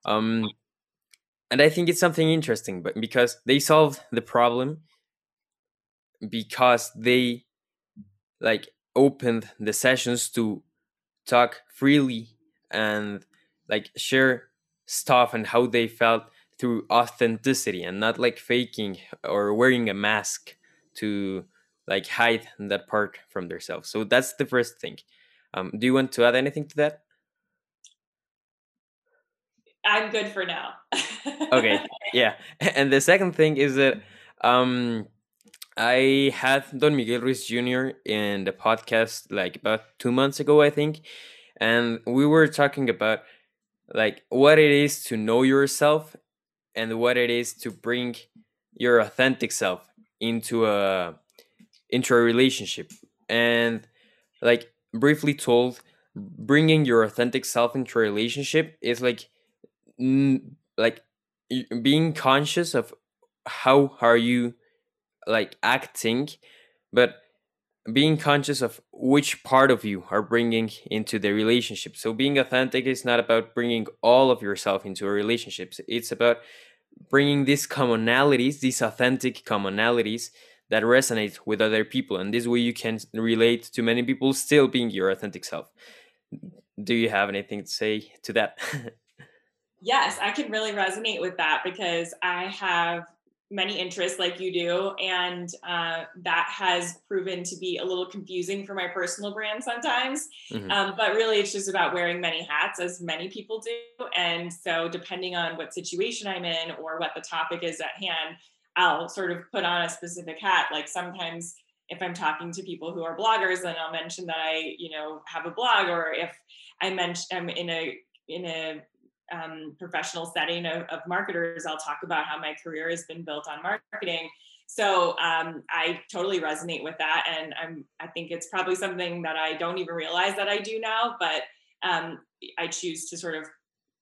Um and i think it's something interesting but because they solved the problem because they like opened the sessions to talk freely and like share stuff and how they felt through authenticity and not like faking or wearing a mask to like hide that part from themselves. So that's the first thing. Um, do you want to add anything to that? I'm good for now. okay. Yeah. And the second thing is that um i had don miguel ruiz jr in the podcast like about two months ago i think. And we were talking about like what it is to know yourself and what it is to bring your authentic self into a into a relationship. And like briefly told bringing your authentic self into a relationship is like like being conscious of how are you like acting but being conscious of which part of you are bringing into the relationship. So being authentic is not about bringing all of yourself into a relationship. It's about bringing these commonalities these authentic commonalities that resonate with other people. And this way you can relate to many people still being your authentic self. Do you have anything to say to that? Yes, I can really resonate with that because I have many interests like you do, and uh, that has proven to be a little confusing for my personal brand sometimes. Mhm. Um, but really, it's just about wearing many hats, as many people do. And so, depending on what situation I'm in or what the topic is at hand, I'll sort of put on a specific hat. Like sometimes, if I'm talking to people who are bloggers, then I'll mention that I, you know, have a blog, or if I mention I'm in a in a um, professional setting of, of marketers, I'll talk about how my career has been built on marketing. So um, I totally resonate with that, and I'm I think it's probably something that I don't even realize that I do now, but um, I choose to sort of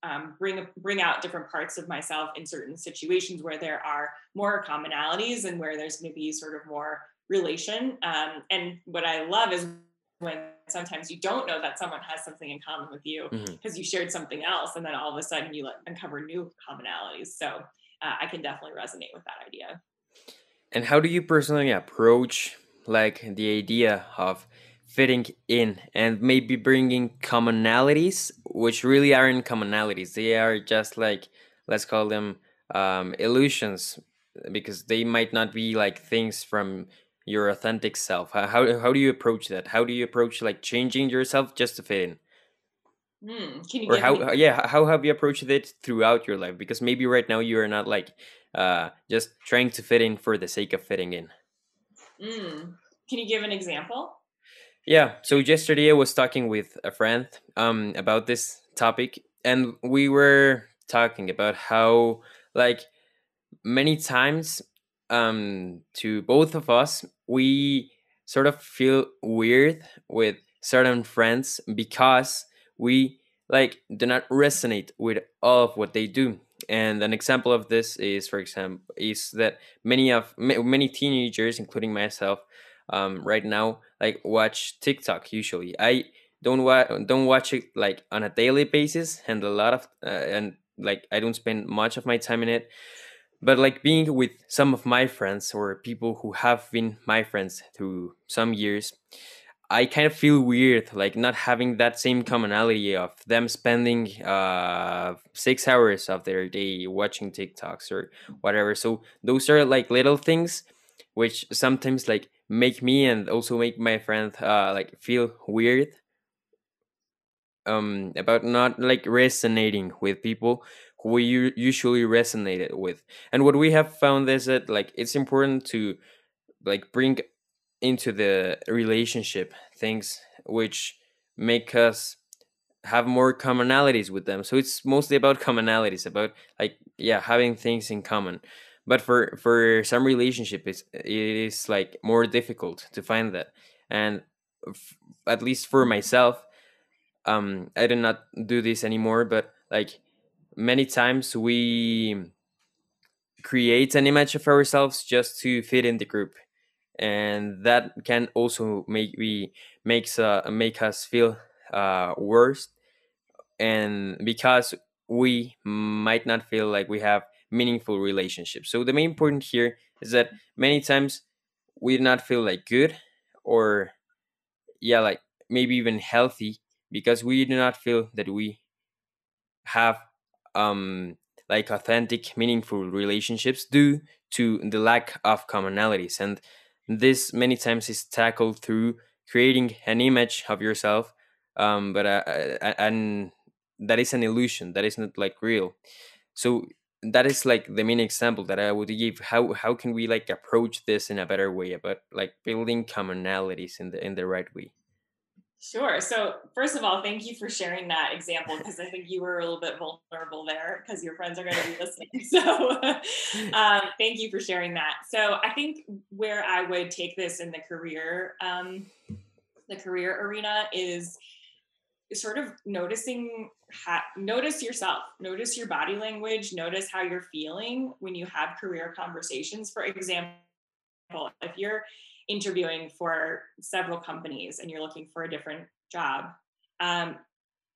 um, bring bring out different parts of myself in certain situations where there are more commonalities and where there's going to be sort of more relation. Um, and what I love is when sometimes you don't know that someone has something in common with you because you shared something else, and then all of a sudden you like uncover new commonalities. So uh, I can definitely resonate with that idea. And how do you personally approach like the idea of fitting in and maybe bringing commonalities, which really aren't commonalities? They are just like let's call them um, illusions, because they might not be like things from your authentic self. How how how do you approach that? How do you approach like changing yourself just to fit in? Hmm. Can you or how me? yeah how have you approached it throughout your life because maybe right now you are not like uh just trying to fit in for the sake of fitting in Mm. Can you give an example? yeah so yesterday i was talking with a friend um about this topic and we were talking about how like many times um to both of us we sort of feel weird with certain friends because we like do not resonate with all of what they do. And an example of this is for example is that many of many teenagers including myself um, right now like watch tiktok usually. I don't wa- don't watch it like on a daily basis and a lot of uh, and like I don't spend much of my time in it but like being with some of my friends or people who have been my friends through some years i kind of feel weird like not having that same commonality of them spending uh six hours of their day watching tiktoks or whatever. So those are like little things which sometimes like make me and also make my friend uh like feel weird um about not like resonating with people we usually resonated with. And what we have found is that like it's important to like bring into the relationship things which make us have more commonalities with them. So it's mostly about commonalities about like yeah having things in common. But for for some relationship it's it is like more difficult to find that. And at least for myself um i do not do this anymore but like many times we create an image of ourselves just to fit in the group. And that can also make we makes uh, make us feel uh, worse. And because we might not feel like we have meaningful relationships. So the main point here is that many times we do not feel like good or yeah like maybe even healthy because we do not feel that we have um, like authentic, meaningful relationships due to the lack of commonalities. And this many times is tackled through creating an image of yourself, um, but uh, uh and that is an illusion. That is not like real. So that is like the main example that I would give. How how can we like approach this in a better way about like building commonalities in the in the right way? Sure. So, first of all, thank you for sharing that example because I think you were a little bit vulnerable there because your friends are going to be listening. So, um, thank you for sharing that. So, I think where I would take this in the career, um, the career arena is sort of noticing how, notice yourself notice your body language notice how you're feeling when you have career conversations for example if you're interviewing for several companies and you're looking for a different job, um,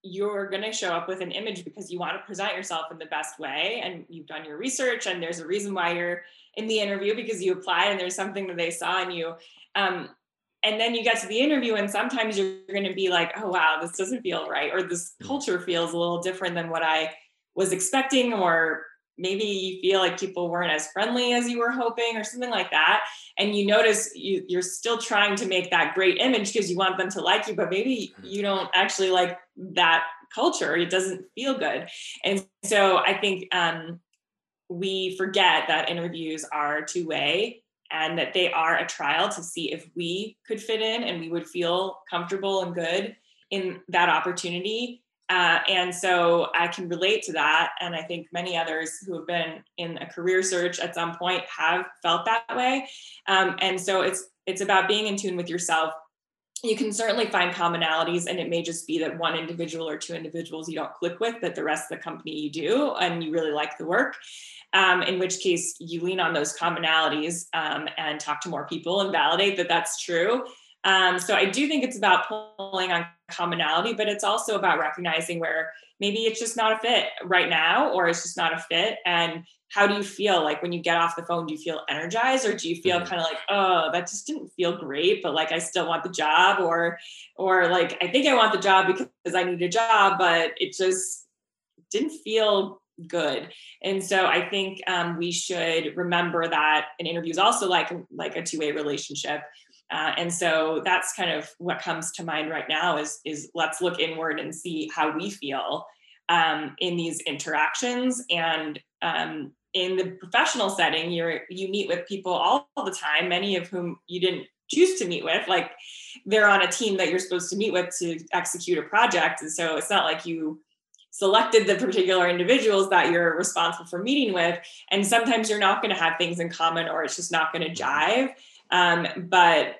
you're going to show up with an image because you want to present yourself in the best way and you've done your research and there's a reason why you're in the interview because you applied and there's something that they saw in you. Um, and then you get to the interview and sometimes you're going to be like, oh, wow, this doesn't feel right. Or this mm. culture feels a little different than what I was expecting or maybe you feel like people weren't as friendly as you were hoping or something like that and you notice you, you're still trying to make that great image because you want them to like you but maybe mm-hmm. you don't actually like that culture it doesn't feel good and so i think um, we forget that interviews are two way and that they are a trial to see if we could fit in and we would feel comfortable and good in that opportunity uh, and so I can relate to that. And I think many others who have been in a career search at some point have felt that way. Um, and so it's it's about being in tune with yourself. You can certainly find commonalities, and it may just be that one individual or two individuals you don't click with, but the rest of the company you do, and you really like the work. Um, in which case, you lean on those commonalities um, and talk to more people and validate that that's true. Um, so I do think it's about pulling on commonality, but it's also about recognizing where maybe it's just not a fit right now, or it's just not a fit. And how do you feel like when you get off the phone? Do you feel energized, or do you feel mm-hmm. kind of like, oh, that just didn't feel great, but like I still want the job, or, or like I think I want the job because I need a job, but it just didn't feel good and so i think um, we should remember that an interview is also like like a two-way relationship uh, and so that's kind of what comes to mind right now is, is let's look inward and see how we feel um, in these interactions. And um, in the professional setting, you're, you meet with people all, all the time, many of whom you didn't choose to meet with. Like they're on a team that you're supposed to meet with to execute a project. And so it's not like you selected the particular individuals that you're responsible for meeting with. And sometimes you're not going to have things in common or it's just not going to jive. Um, but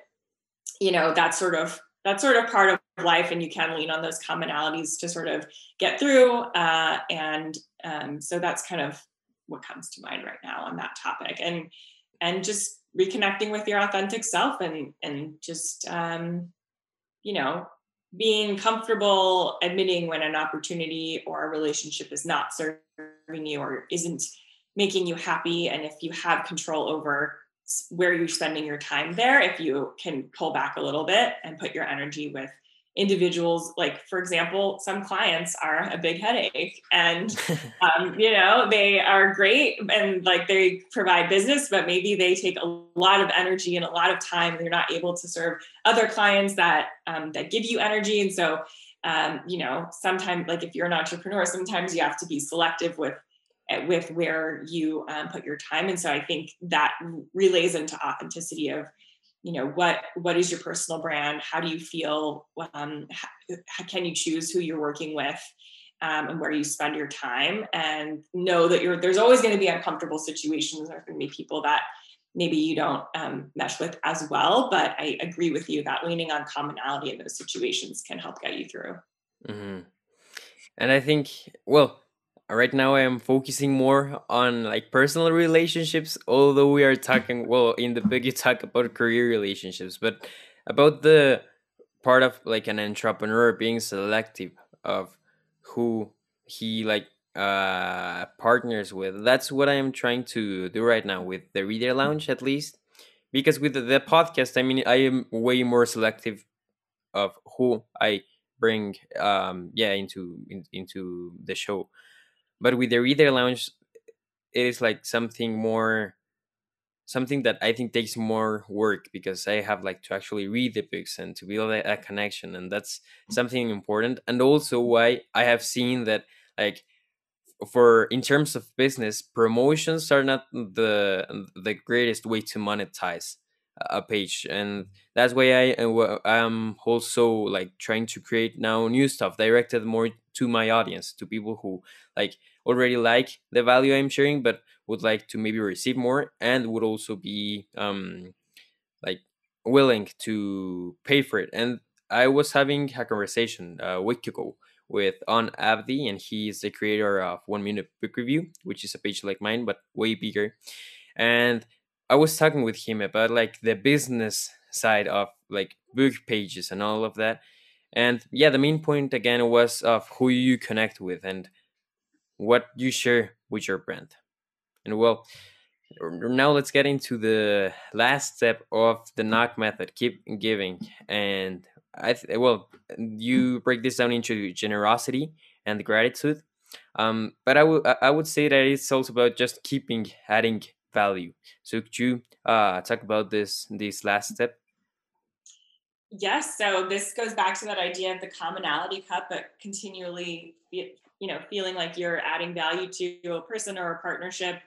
you know, that's sort of that's sort of part of life, and you can lean on those commonalities to sort of get through. Uh, and um, so that's kind of what comes to mind right now on that topic, and and just reconnecting with your authentic self, and and just um, you know being comfortable admitting when an opportunity or a relationship is not serving you or isn't making you happy and if you have control over where you're spending your time there if you can pull back a little bit and put your energy with individuals like for example some clients are a big headache and um, you know they are great and like they provide business but maybe they take a lot of energy and a lot of time and they're not able to serve other clients that um, that give you energy. And so um, you know sometimes like if you're an entrepreneur sometimes you have to be selective with with where you um, put your time. And so i think that relays into authenticity of you know what what is your personal brand? How do you feel um, how, can you choose who you're working with um, and where you spend your time? And know that you're there's always going to be uncomfortable situations. There's going to be people that maybe you don't um, mesh with as well but i agree with you that leaning on commonality in those situations can help get you through. Mm-hmm. and i think well right now I am focusing more on like personal relationships, although we are talking well in the book you talk about career relationships, but about the part of like an entrepreneur being selective of who he like uh partners with. That's what I am trying to do right now with the reader lounge at least. Because with the, the podcast, I mean I am way more selective of who I bring um yeah into in, into the show but with the reader lounge it is like something more something that i think takes more work because i have like to actually read the books and to build a, a connection and that's something important. And also why i have seen that like for in terms of business promotions are not the the greatest way to monetize a page and that's why i am also like trying to create now new stuff directed more to my audience to people who like already like the value i'm sharing but would like to maybe receive more and would also be um like willing to pay for it. And i was having a conversation a week ago with on abdi and he's the creator of one minute book review which is a page like mine but way bigger. And i was talking with him about like the business side of like book pages and all of that. And yeah the main point again was of who you connect with and what you share with your brand. And well now let's get into the last step of the knock method keep giving. And i th- well you break this down into generosity and gratitude. Um, but I would I would say that it's also about just keeping adding value so could you uh, talk about this this last step Yes. So this goes back to that idea of the commonality cup, but continually, you know, feeling like you're adding value to a person or a partnership.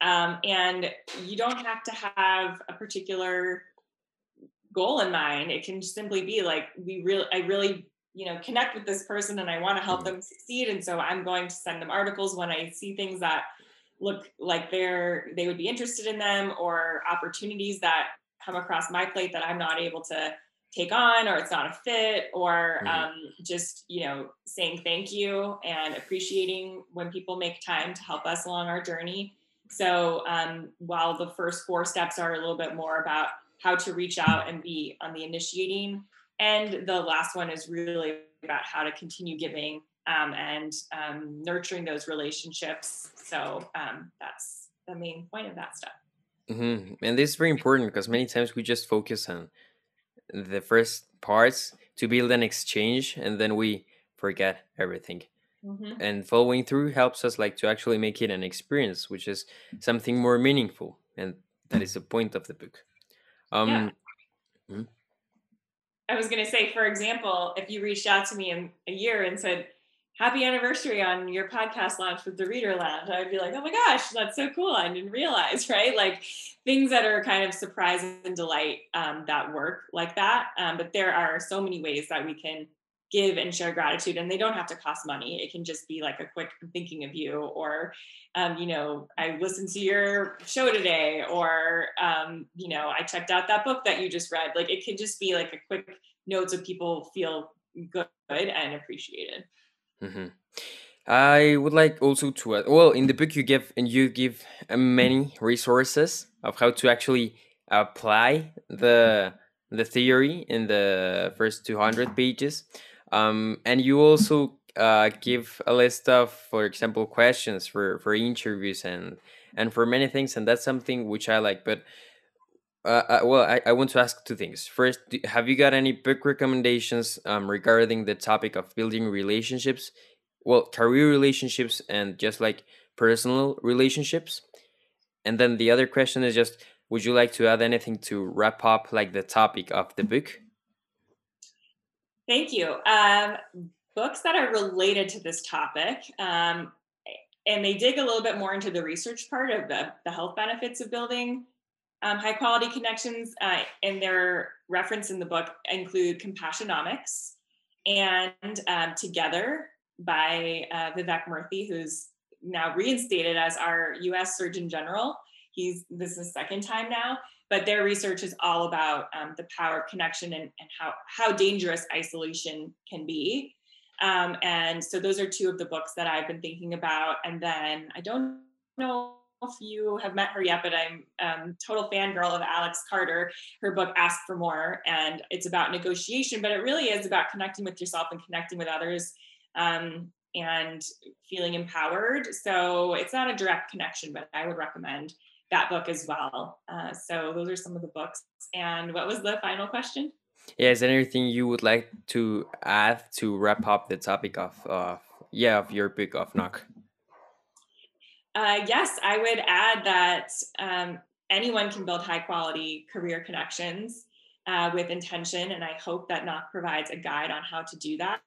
Um, and you don't have to have a particular goal in mind. It can simply be like, we really, I really, you know, connect with this person and I want to help mm-hmm. them succeed. And so I'm going to send them articles when I see things that look like they're, they would be interested in them or opportunities that come across my plate that I'm not able to take on or it's not a fit or mm-hmm. um, just you know saying thank you and appreciating when people make time to help us along our journey so um, while the first four steps are a little bit more about how to reach out and be on the initiating and the last one is really about how to continue giving um, and um, nurturing those relationships so um, that's the main point of that stuff mm-hmm. and this is very important because many times we just focus on the first parts to build an exchange and then we forget everything mm-hmm. and following through helps us like to actually make it an experience which is something more meaningful and that is the point of the book um yeah. hmm? i was going to say for example if you reached out to me in a year and said happy anniversary on your podcast launch with the reader lounge. I would be like oh my gosh that's so cool. I didn't realize right? Like things that are kind of surprise and delight um, that work like that. Um, but there are so many ways that we can give and share gratitude and they don't have to cost money. It can just be like a quick thinking of you or um, you know i listened to your show today or um, you know i checked out that book that you just read. Like it could just be like a quick note so people feel good and appreciated Mm-hmm. I would like also to add, well, in the book you give and you give uh, many resources of how to actually apply the the theory in the first 200 pages um, and you also uh, give a list of for example questions for for interviews and and for many things and that's something which i like but uh, uh, well I, I want to ask two things. First do, have you got any book recommendations um, regarding the topic of building relationships? Well career relationships and just like personal relationships. And then the other question is just would you like to add anything to wrap up like the topic of the book? Thank you. Um, books that are related to this topic um, and they dig a little bit more into the research part of the, the health benefits of building um, high quality connections uh, and their reference in the book include compassionomics and um, together by uh, vivek murthy who's now reinstated as our us surgeon general. He's this is the second time now but their research is all about um, the power of connection and, and how how dangerous isolation can be. Um, and so those are two of the books that i've been thinking about. And then i don't know if you have met her yet but i'm um, total fangirl of alex carter her book ask for more and it's about negotiation but it really is about connecting with yourself and connecting with others um, and feeling empowered so it's not a direct connection but i would recommend that book as well. Uh, so those are some of the books. And what was the final question? Yeah, is there anything you would like to add to wrap up the topic of, uh, yeah, of your book of Knock? Uh, yes, I would add that um, anyone can build high quality career connections uh, with intention. And I hope that Knock provides a guide on how to do that,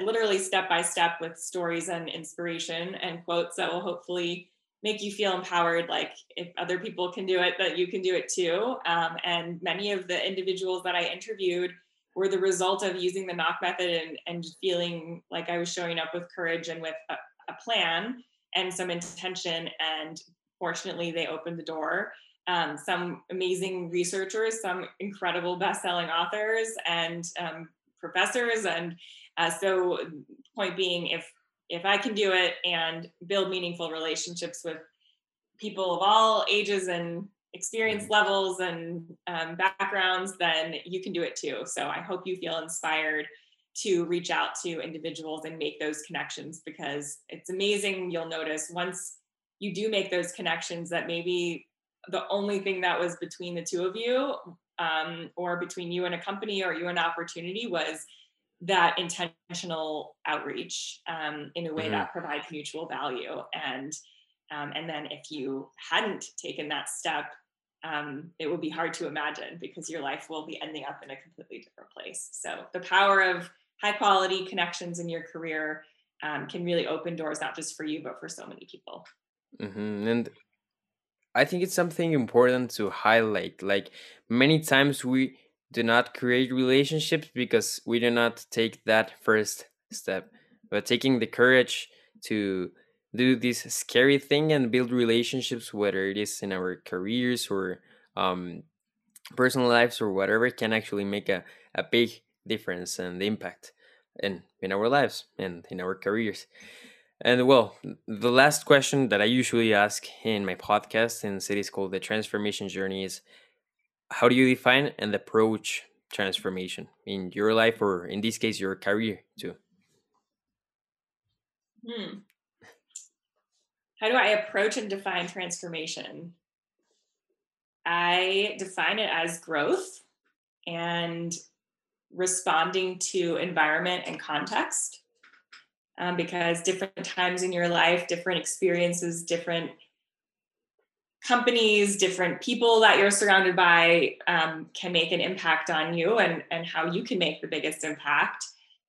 literally step by step with stories and inspiration and quotes that will hopefully make you feel empowered like if other people can do it that you can do it too um, and many of the individuals that i interviewed were the result of using the knock method and, and feeling like i was showing up with courage and with a, a plan and some intention and fortunately they opened the door um, some amazing researchers some incredible best-selling authors and um, professors and uh, so point being if if I can do it and build meaningful relationships with people of all ages and experience mm-hmm. levels and um, backgrounds, then you can do it too. So I hope you feel inspired to reach out to individuals and make those connections because it's amazing. You'll notice once you do make those connections that maybe the only thing that was between the two of you um, or between you and a company or you and opportunity was that intentional outreach um, in a way mm-hmm. that provides mutual value and um, and then if you hadn't taken that step um, it would be hard to imagine because your life will be ending up in a completely different place so the power of high quality connections in your career um, can really open doors not just for you but for so many people mm-hmm. and i think it's something important to highlight like many times we do not create relationships because we do not take that first step. But taking the courage to do this scary thing and build relationships, whether it is in our careers or um, personal lives or whatever, can actually make a, a big difference and the impact in, in our lives and in our careers. And well, the last question that I usually ask in my podcast, in cities called the Transformation Journey, is how do you define and approach transformation in your life or in this case your career too hmm. how do i approach and define transformation i define it as growth and responding to environment and context um, because different times in your life different experiences different companies, different people that you're surrounded by um, can make an impact on you and, and how you can make the biggest impact.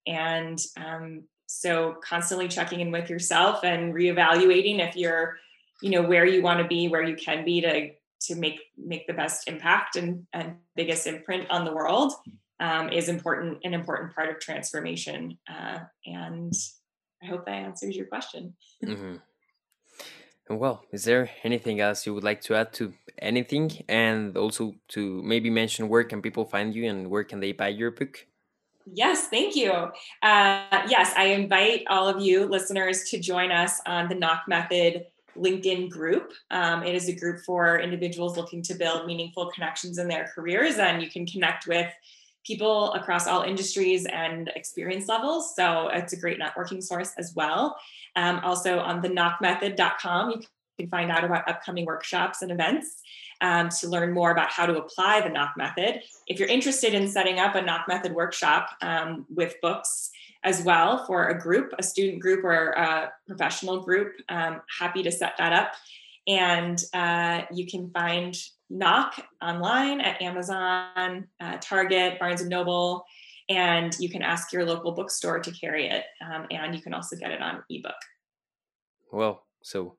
And um, so constantly checking in with yourself and reevaluating if you're, you know, where you want to be, where you can be to to make make the best impact and, and biggest imprint on the world um, is important an important part of transformation. Uh, and I hope that answers your question. Mm-hmm. Well, is there anything else you would like to add to anything? And also to maybe mention where can people find you and where can they buy your book? Yes, thank you. Uh, yes, I invite all of you listeners to join us on the Knock Method LinkedIn group. Um, it is a group for individuals looking to build meaningful connections in their careers, and you can connect with people across all industries and experience levels. So it's a great networking source as well. Um, also on the knockmethod.com, you can find out about upcoming workshops and events um, to learn more about how to apply the knock method. If you're interested in setting up a knock method workshop um, with books as well for a group, a student group or a professional group, um, happy to set that up. And uh, you can find Knock online at Amazon, uh, Target, Barnes and Noble, and you can ask your local bookstore to carry it. Um, and you can also get it on ebook. Well, so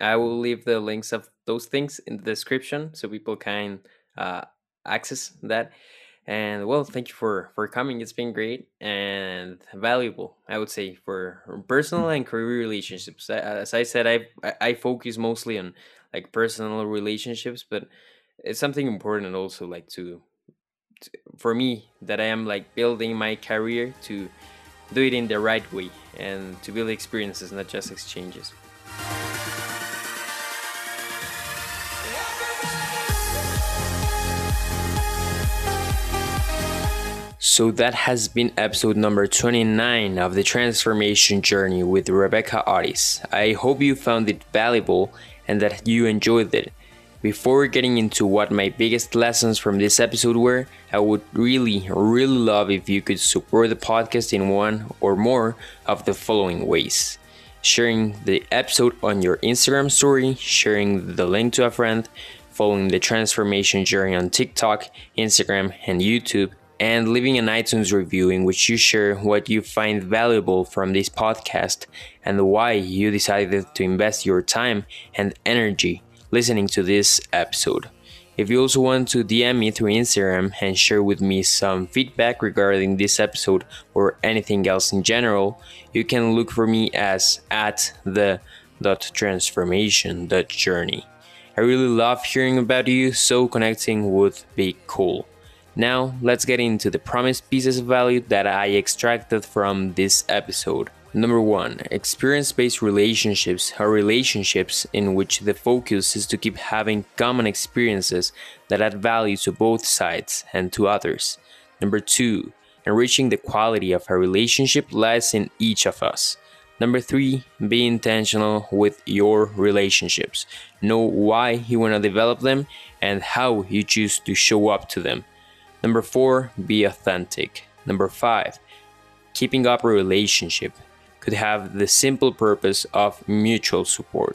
I will leave the links of those things in the description so people can uh, access that. And well, thank you for for coming. It's been great and valuable, I would say, for personal and career relationships. As I said, I I focus mostly on like personal relationships, but it's something important also like to, to for me that I am like building my career to do it in the right way and to build experiences, not just exchanges. So that has been episode number 29 of the transformation journey with Rebecca Otis. I hope you found it valuable and that you enjoyed it. Before getting into what my biggest lessons from this episode were, I would really, really love if you could support the podcast in one or more of the following ways sharing the episode on your Instagram story, sharing the link to a friend, following the transformation journey on TikTok, Instagram, and YouTube and leaving an iTunes review in which you share what you find valuable from this podcast and why you decided to invest your time and energy listening to this episode. If you also want to DM me through Instagram and share with me some feedback regarding this episode or anything else in general, you can look for me as at the dot transformation dot journey. I really love hearing about you, so connecting would be cool. Now, let's get into the promised pieces of value that I extracted from this episode. Number one, experience based relationships are relationships in which the focus is to keep having common experiences that add value to both sides and to others. Number two, enriching the quality of a relationship lies in each of us. Number three, be intentional with your relationships. Know why you want to develop them and how you choose to show up to them. Number four, be authentic. Number five, keeping up a relationship could have the simple purpose of mutual support.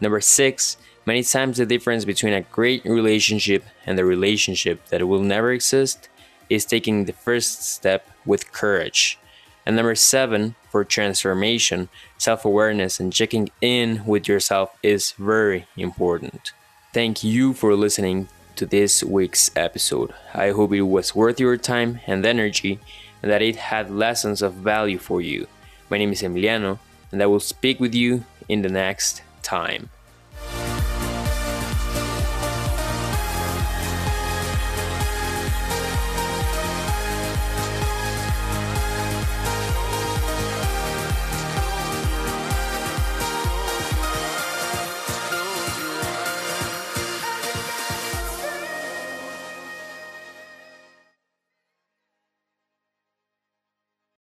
Number six, many times the difference between a great relationship and a relationship that will never exist is taking the first step with courage. And number seven, for transformation, self awareness and checking in with yourself is very important. Thank you for listening to this week's episode. I hope it was worth your time and energy and that it had lessons of value for you. My name is Emiliano, and I will speak with you in the next time.